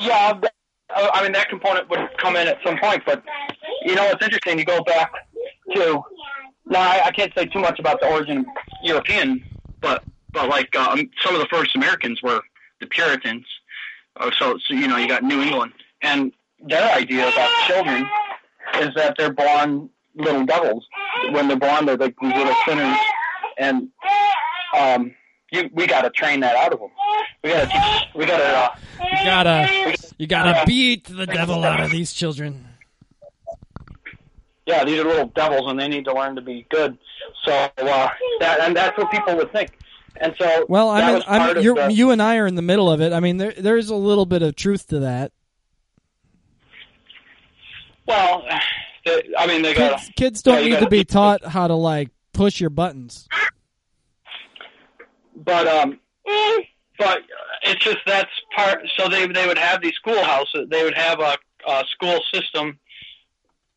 yeah, that- uh, I mean that component would come in at some point. But you know, it's interesting. You go back to now. I, I can't say too much about the origin of European, but but like um, some of the first Americans were the Puritans. Uh, so so you know, you got New England, and their idea about children is that they're born little devils. When they're born, they're like these little sinners, and um, you, we got to train that out of them. We got to teach. We got to. Uh, You gotta you gotta beat the devil out of these children. yeah, these are little devils, and they need to learn to be good. So uh, that and that's what people would think. And so Well, I mean, I mean, the- you and I are in the middle of it. I mean, there there's a little bit of truth to that. well, I mean, they got Kids, kids don't yeah, need to gotta- be taught how to like push your buttons. But um, but it's just that's part. So they they would have these schoolhouses. They would have a, a school system.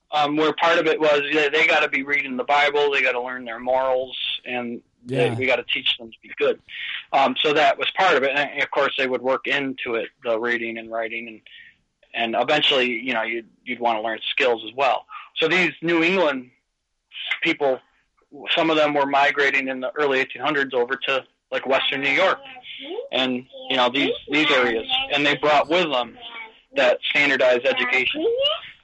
Um, where part of it was they, they got to be reading the Bible, they got to learn their morals, and they, we got to teach them to be good. Um, so that was part of it, and of course they would work into it the reading and writing, and and eventually, you know, you'd you'd want to learn skills as well. So these New England people, some of them were migrating in the early 1800s over to like Western New York, and you know these these areas, and they brought with them that standardized education.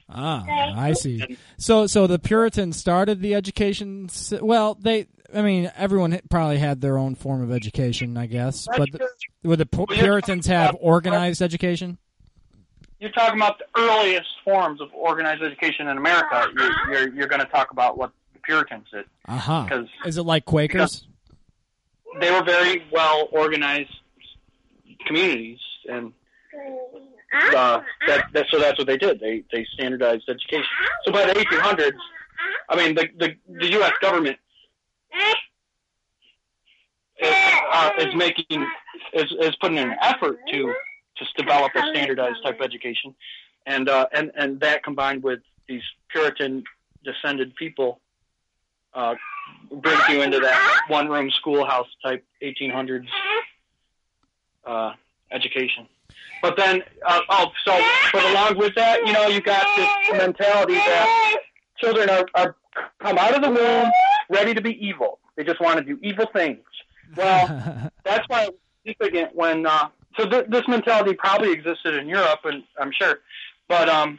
Ah, I see. So, so the Puritans started the education. Well, they, I mean, everyone probably had their own form of education, I guess. But the, would the Puritans have organized education? You're talking about the earliest forms of organized education in America. You're you're, you're going to talk about what the Puritans did Uh huh. because Is it like Quakers? They were very well organized communities, and uh, that, that so that's what they did. They they standardized education. So by the 1800s, I mean the the, the U.S. government is, uh, is making is is putting an effort to to develop a standardized type of education, and uh, and and that combined with these Puritan descended people uh, brings you into that one room schoolhouse type 1800s uh, education. But then, uh, oh, so but along with that, you know, you got this mentality that children are, are come out of the womb ready to be evil. They just want to do evil things. Well, that's why it's significant when uh, so th- this mentality probably existed in Europe, and I'm sure, but um,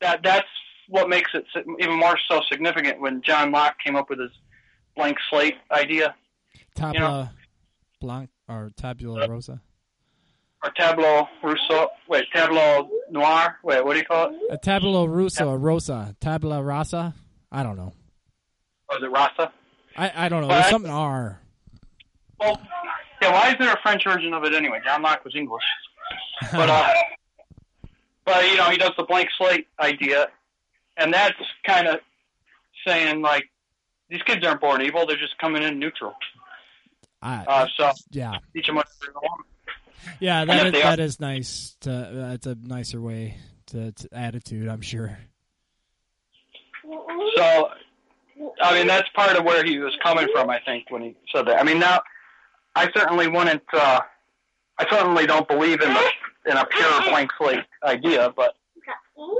that that's what makes it even more so significant when John Locke came up with his blank slate idea Tabla blanc or tabula rosa? or tableau Rousseau. Wait, tableau noir. Wait, what do you call it? A tabula rosa, or rosa, tabula rasa. I don't know. Or is it Rasa? I, I don't know. There's something R. Well, yeah. Why is there a French version of it anyway? John Locke was English, but uh, but you know he does the blank slate idea, and that's kind of saying like these kids aren't born evil; they're just coming in neutral. I, Uh, so yeah, teach them what they want. yeah. And That if is, they are- that is nice. To that's a nicer way to, to attitude. I'm sure. So, I mean, that's part of where he was coming from, I think, when he said that. I mean, now, I certainly wouldn't, uh, I certainly don't believe in the in a pure blank slate idea, but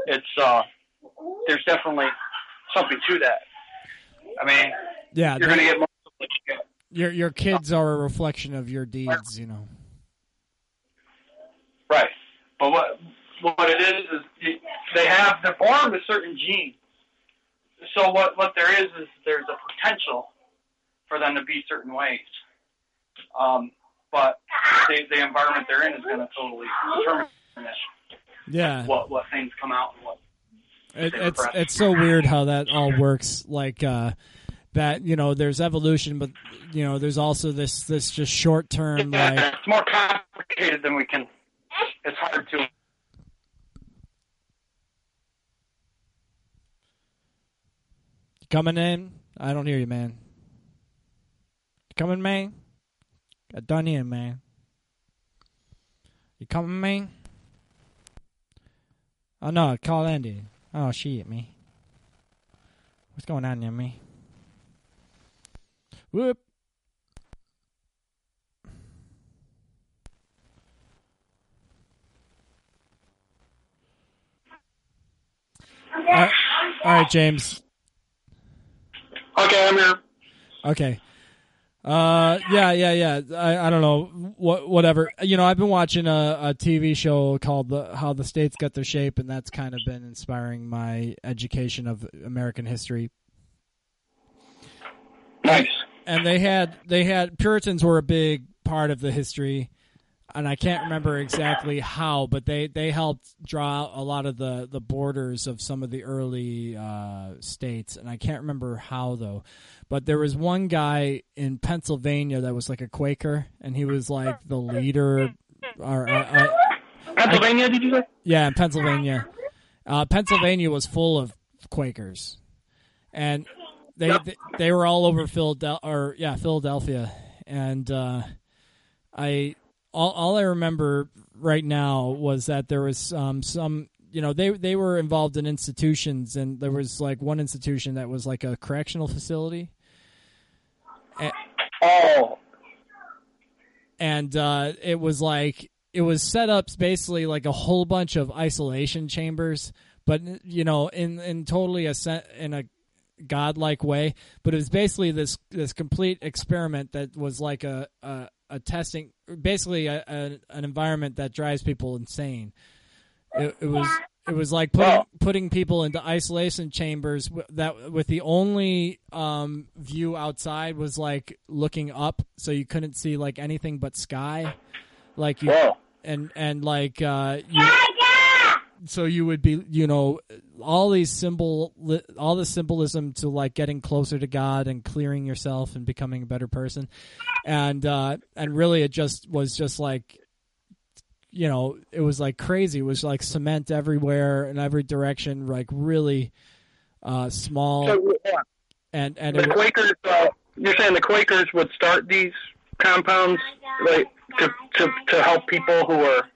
it's uh, there's definitely something to that. I mean, Yeah, you're going to get what you get. your your kids are a reflection of your deeds. You know. Right. But what what it is is they have they're born with certain genes. So what what there is is there's a potential for them to be certain ways. Um, but the the environment they're in is going to totally determine this, Yeah. what what things come out and what. It, it's it's so weird how that all works. Like uh, that, you know, there's evolution, but you know, there's also this this just short term like it's more complicated than we can. It's hard to. coming in. I don't hear you, man. Coming, man. I done here, man. You coming, man? Oh no, call Andy. Oh shit, me. What's going on me? Whoop. All right, all right, James. Okay, I'm here. Okay. Uh, yeah, yeah, yeah. I, I don't know what, whatever. You know, I've been watching a, a TV show called the How the States Got Their Shape, and that's kind of been inspiring my education of American history. Nice. And they had they had Puritans were a big part of the history, and I can't remember exactly how, but they they helped draw out a lot of the the borders of some of the early uh, states, and I can't remember how though. But there was one guy in Pennsylvania that was like a Quaker, and he was like the leader. Or, uh, uh, Pennsylvania, did you say? yeah, in Pennsylvania. Uh, Pennsylvania was full of Quakers, and they they, they were all over Philadelphia. Or yeah, Philadelphia, and uh, I all all I remember right now was that there was um, some. You know, they they were involved in institutions, and there was like one institution that was like a correctional facility. A- Oh, and uh, it was like it was set up basically like a whole bunch of isolation chambers, but you know, in in totally a in a godlike way. But it was basically this this complete experiment that was like a a, a testing, basically a, a, an environment that drives people insane. It, it was it was like putting putting people into isolation chambers that with the only um, view outside was like looking up, so you couldn't see like anything but sky, like you and and like uh, you. So you would be, you know, all these symbol, all the symbolism to like getting closer to God and clearing yourself and becoming a better person, and uh, and really it just was just like you know, it was like crazy. It was like cement everywhere in every direction, like really uh, small. So, yeah. and and the Quakers, uh, you're saying the Quakers would start these compounds like to to, to help people who are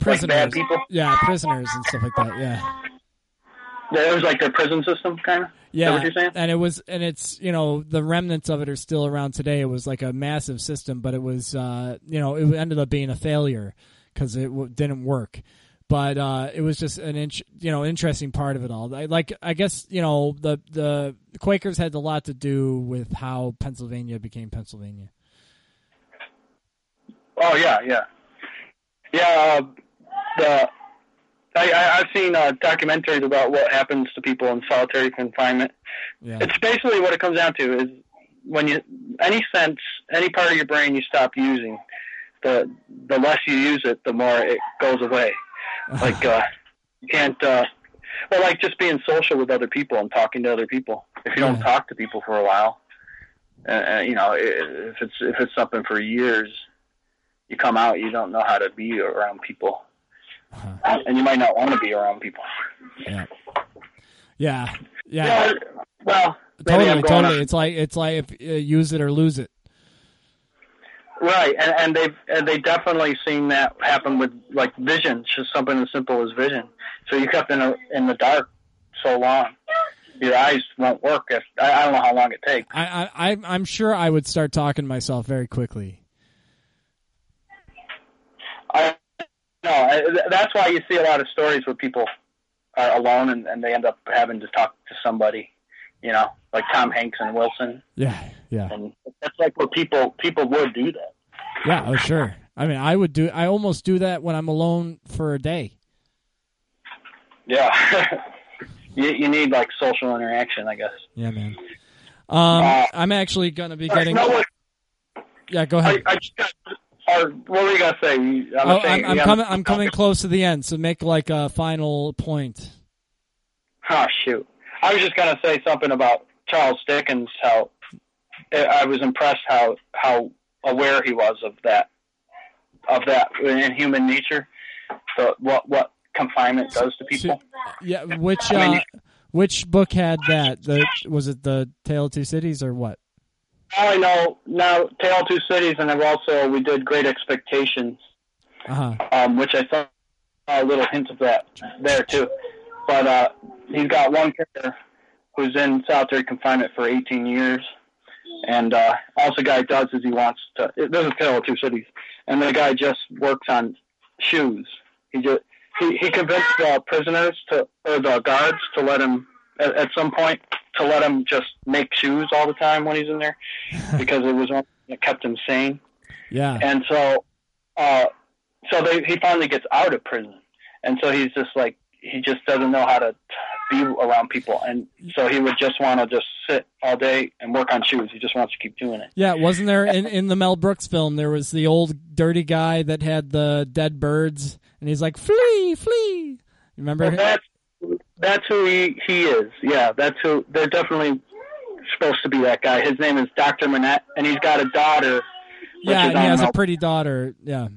prisoners, bad people? yeah, prisoners and stuff like that. Yeah, it was like their prison system kind of. yeah. what you're saying? And it was, and it's you know the remnants of it are still around today. It was like a massive system, but it was uh, you know it ended up being a failure because it w- didn't work. But uh, it was just an int- you know interesting part of it all. I, like I guess you know the the Quakers had a lot to do with how Pennsylvania became Pennsylvania. Oh yeah, yeah, yeah. Uh, the I, I I've seen uh, documentaries about what happens to people in solitary confinement. Yeah, It's basically what it comes down to is when you any sense, any part of your brain you stop using, the the less you use it, the more it goes away. Like uh, you can't. Uh, well, like just being social with other people and talking to other people. If you don't Yeah. talk to people for a while, uh, uh, you know, if it's if it's something for years, you come out, you don't know how to be around people, and, and you might not want to be around people. yeah, yeah, yeah. Yeah, well, Totally, totally. It's like it's like if uh, use it or lose it. Right, and, and they've and they definitely seen that happen with like vision, just something as simple as vision. So you kept in a, in the dark so long, your eyes won't work. If I, I don't know how long it takes. I, I, I'm- I'm sure I would start talking to myself very quickly. I no, that's why you see a lot of stories where people are alone and, and they end up having to talk to somebody, you know, like Tom Hanks and Wilson, Yeah, yeah, and that's like where people people would do that. yeah. Oh, sure. I mean, I would do. I almost do that when I'm alone for a day. Yeah, you you need like social interaction, I guess. Yeah, man. Um, I'm actually gonna be getting. Uh, You? Yeah, go I, ahead. I just got. Or what were you gonna say? I'm Oh, saying- I'm, I'm coming. I'm coming close to the end. So make like a final point. Oh shoot! I was just gonna say something about Charles Dickens. How I was impressed how how aware he was of that of that in human nature. The what what confinement does to people. Yeah, which I mean, uh, which book had that? The was it the Tale of Two Cities or what? I know now Tale of Two Cities, and I've also we did Great Expectations, Uh huh. um, which I saw a little hint of that there too. But uh, he's got one character who's in solitary confinement for 18 years, and uh, all the guy does is he wants to. This is Tale of Two Cities, and the guy just works on shoes. He just he, he convinced the prisoners to or the guards to let him at, at some point to let him just make shoes all the time when he's in there because it was one that kept him sane. Yeah. And so, uh, so they, he finally gets out of prison, and so he's just like he just doesn't know how to be around people, and so he would just want to just sit all day and work on shoes. He just wants to keep doing it. Yeah, wasn't there in, in the Mel Brooks film? There was the old dirty guy that had the dead birds, and he's like, "Flee, flee." Remember? Well, that's that's who he he is. Yeah, that's who they're definitely supposed to be. That guy. His name is Doctor Manette, and he's got a daughter. yeah, he has a pretty daughter. Yeah.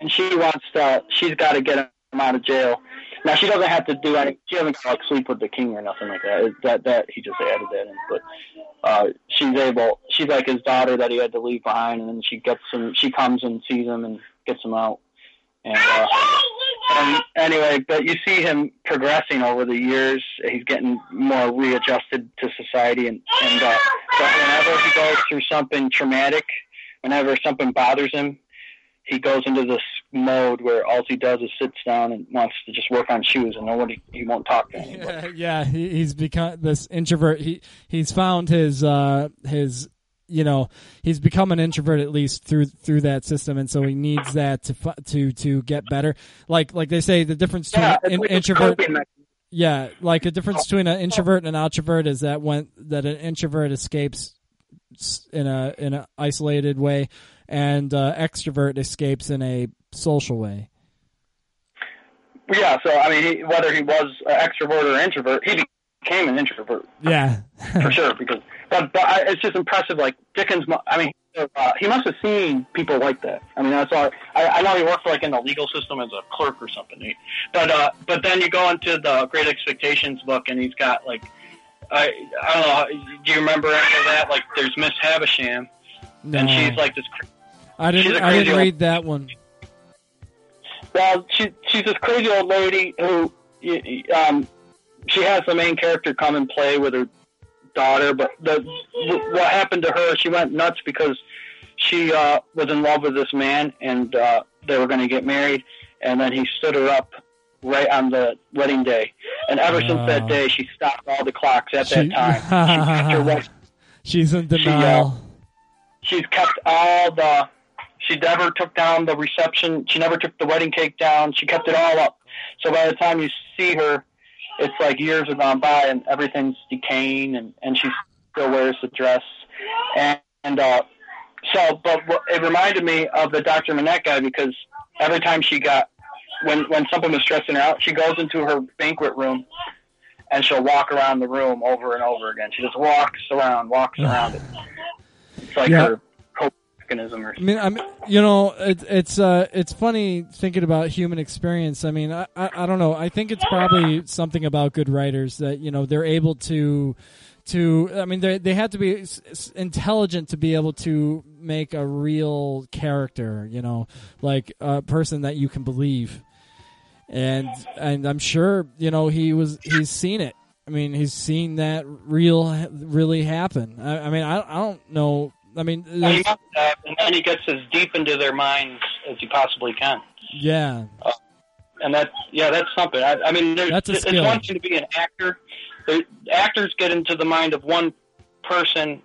and she wants to. She's got to get him out of jail. Now she doesn't have to do any. She doesn't like sleep with the king or nothing like that. It- That that he just added that in. But uh, she's able. She's like his daughter that he had to leave behind, and then she gets him. She comes and sees him and gets him out. And, uh, and anyway, but you see him progressing over the years. He's getting more readjusted to society, and and uh, but whenever he goes through something traumatic, whenever something bothers him, he goes into this mode where all he does is sits down and wants to just work on shoes, and nobody he won't talk to anybody. Yeah, yeah, he, he's become this introvert. He he's found his uh his you know he's become an introvert at least through through that system, and so he needs that to to to get better. Like like they say, the difference between Yeah, an like introvert. Yeah, like the difference between an introvert and an outrovert is that when that an introvert escapes in a in an isolated way, and uh, extrovert escapes in a social way. Yeah, so I mean, he, whether he was an extrovert or introvert, he became an introvert Yeah, for sure. Because, but but I, it's just impressive. Like Dickens, I mean, uh, he must have seen people like that. I mean, that's all. I, I know he worked like in the legal system as a clerk or something. But uh, but then you go into the Great Expectations book, and he's got like, I I don't know. Do you remember any of that? Like, there's Miss Havisham, no, and she's like this. I didn't I didn't read that one. Well, she she's this crazy old lady who um she has the main character come and play with her daughter, but the what happened to her? She went nuts because she uh, was in love with this man, and uh, they were going to get married, and then he stood her up right on the wedding day, and ever since that day, she stopped all the clocks at She- that time. She kept her wed- She's in She, uh, denial. she's kept all the she never took down the reception she never took the wedding cake down she kept it all up so by the time you see her it's like years have gone by and everything's decaying and and she still wears the dress. And and uh so but it reminded me of the dr manette guy because every time she got when when something was stressing her out she goes into her banquet room and she'll walk around the room over and over again. She just walks around walks around. It it's like Yeah. her mechanism or I mean, I mean, you know, it, it's uh, it's funny thinking about human experience. I mean, I, I, I don't know. I think it's probably something about good writers that you know they're able to, to. I mean, they they have to be intelligent to be able to make a real character. You know, like a person that you can believe, and and I'm sure you know he was he's seen it. I mean, he's seen that real really happen. I, I mean, I, I don't know. I mean, oh, there's- must uh, and then he gets as deep into their minds as he possibly can. Yeah. Uh, and that's yeah, that's something. I, I mean, there's, That's a it's skill. one thing to be an actor. There, actors get into the mind of one person,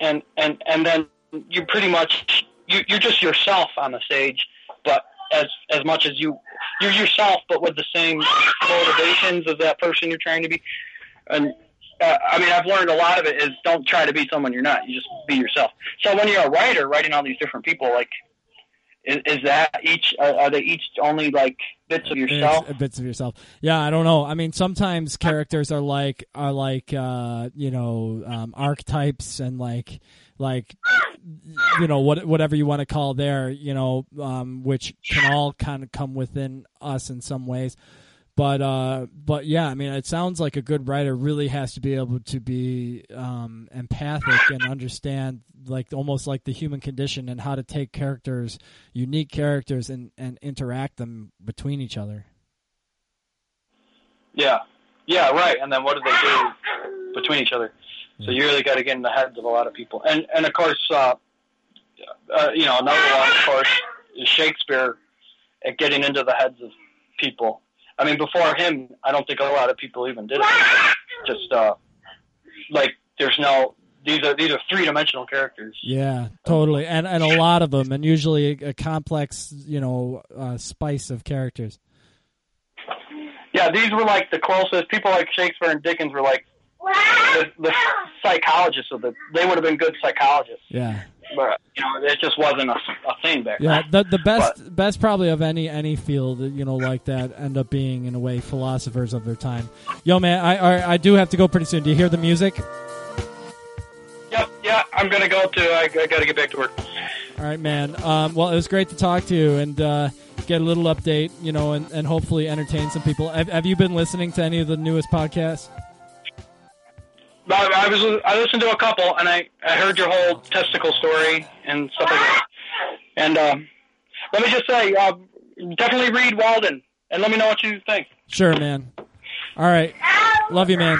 and and and then you pretty much you, you're just yourself on the stage, but as as much as you you're yourself, but with the same motivations of that person you're trying to be. And uh, I mean, I've learned a lot of it is don't try to be someone you're not. You just be yourself. So when you're a writer, writing all these different people, like. Is, is that each? Are, are they each only like bits of yourself? It's bits of yourself. Yeah, I don't know. I mean, sometimes characters are like are like uh, you know um, archetypes and like like you know what whatever you want to call there. You know, um, which can all kind of come within us in some ways. But uh, but yeah, I mean, it sounds like a good writer really has to be able to be um, empathic and understand like almost like the human condition and how to take characters, unique characters, and and interact them between each other. Yeah, yeah, right. And then what do they do between each other? So you really got to get in the heads of a lot of people. And and of course, uh, uh, you know, another one, of course, is Shakespeare at getting into the heads of people. I mean, before him, I don't think a lot of people even did it. Just uh, like there's no these are these are three dimensional characters. Yeah, totally, and and a lot of them, and usually a, a complex, you know, uh, spice of characters. Yeah, these were like the closest people. Like Shakespeare and Dickens were like the, the psychologists of the. They would have been good psychologists, Yeah, but you know, it just wasn't a, a thing back yeah. then. The the best best probably of any any field, you know, like that end up being in a way philosophers of their time. Yo, man, I I, I do have to go pretty soon. Do you hear the music? Yep, yeah, I'm gonna go too. I, I got to get back to work. All right, man. Um, well, it was great to talk to you and uh, get a little update, you know, and, and hopefully entertain some people. Have, have you been listening to any of the newest podcasts? I, I was I listened to a couple, and I I heard your whole testicle story and stuff like that. And um, let me just say, uh, definitely read Walden, and let me know what you think. Sure, man. All right, love you, man.